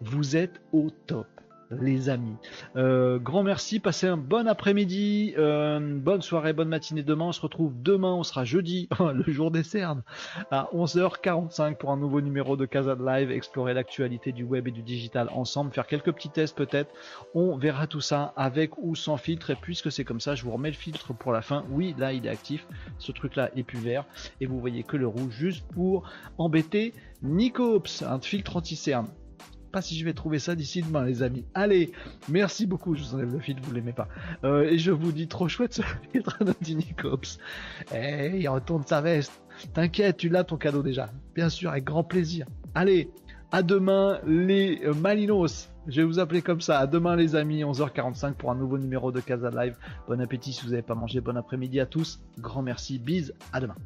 vous êtes au top les amis. Euh, grand merci, passez un bon après-midi, euh, bonne soirée, bonne matinée demain. On se retrouve demain, on sera jeudi, le jour des cernes, à 11h45 pour un nouveau numéro de Casa Live, explorer l'actualité du web et du digital ensemble, faire quelques petits tests peut-être. On verra tout ça avec ou sans filtre. Et puisque c'est comme ça, je vous remets le filtre pour la fin. Oui, là il est actif, ce truc-là est plus vert. Et vous voyez que le rouge juste pour embêter Nicops, un filtre anti-cerne pas si je vais trouver ça d'ici demain, les amis. Allez, merci beaucoup. Je vous enlève le fil, vous l'aimez pas. Euh, et je vous dis trop chouette ce filtre Cops. Eh, il retourne sa veste. T'inquiète, tu l'as ton cadeau déjà. Bien sûr, avec grand plaisir. Allez, à demain les Malinos. Je vais vous appeler comme ça. À demain les amis, 11h45 pour un nouveau numéro de Casa Live. Bon appétit si vous n'avez pas mangé. Bon après-midi à tous. Grand merci. Bise. À demain.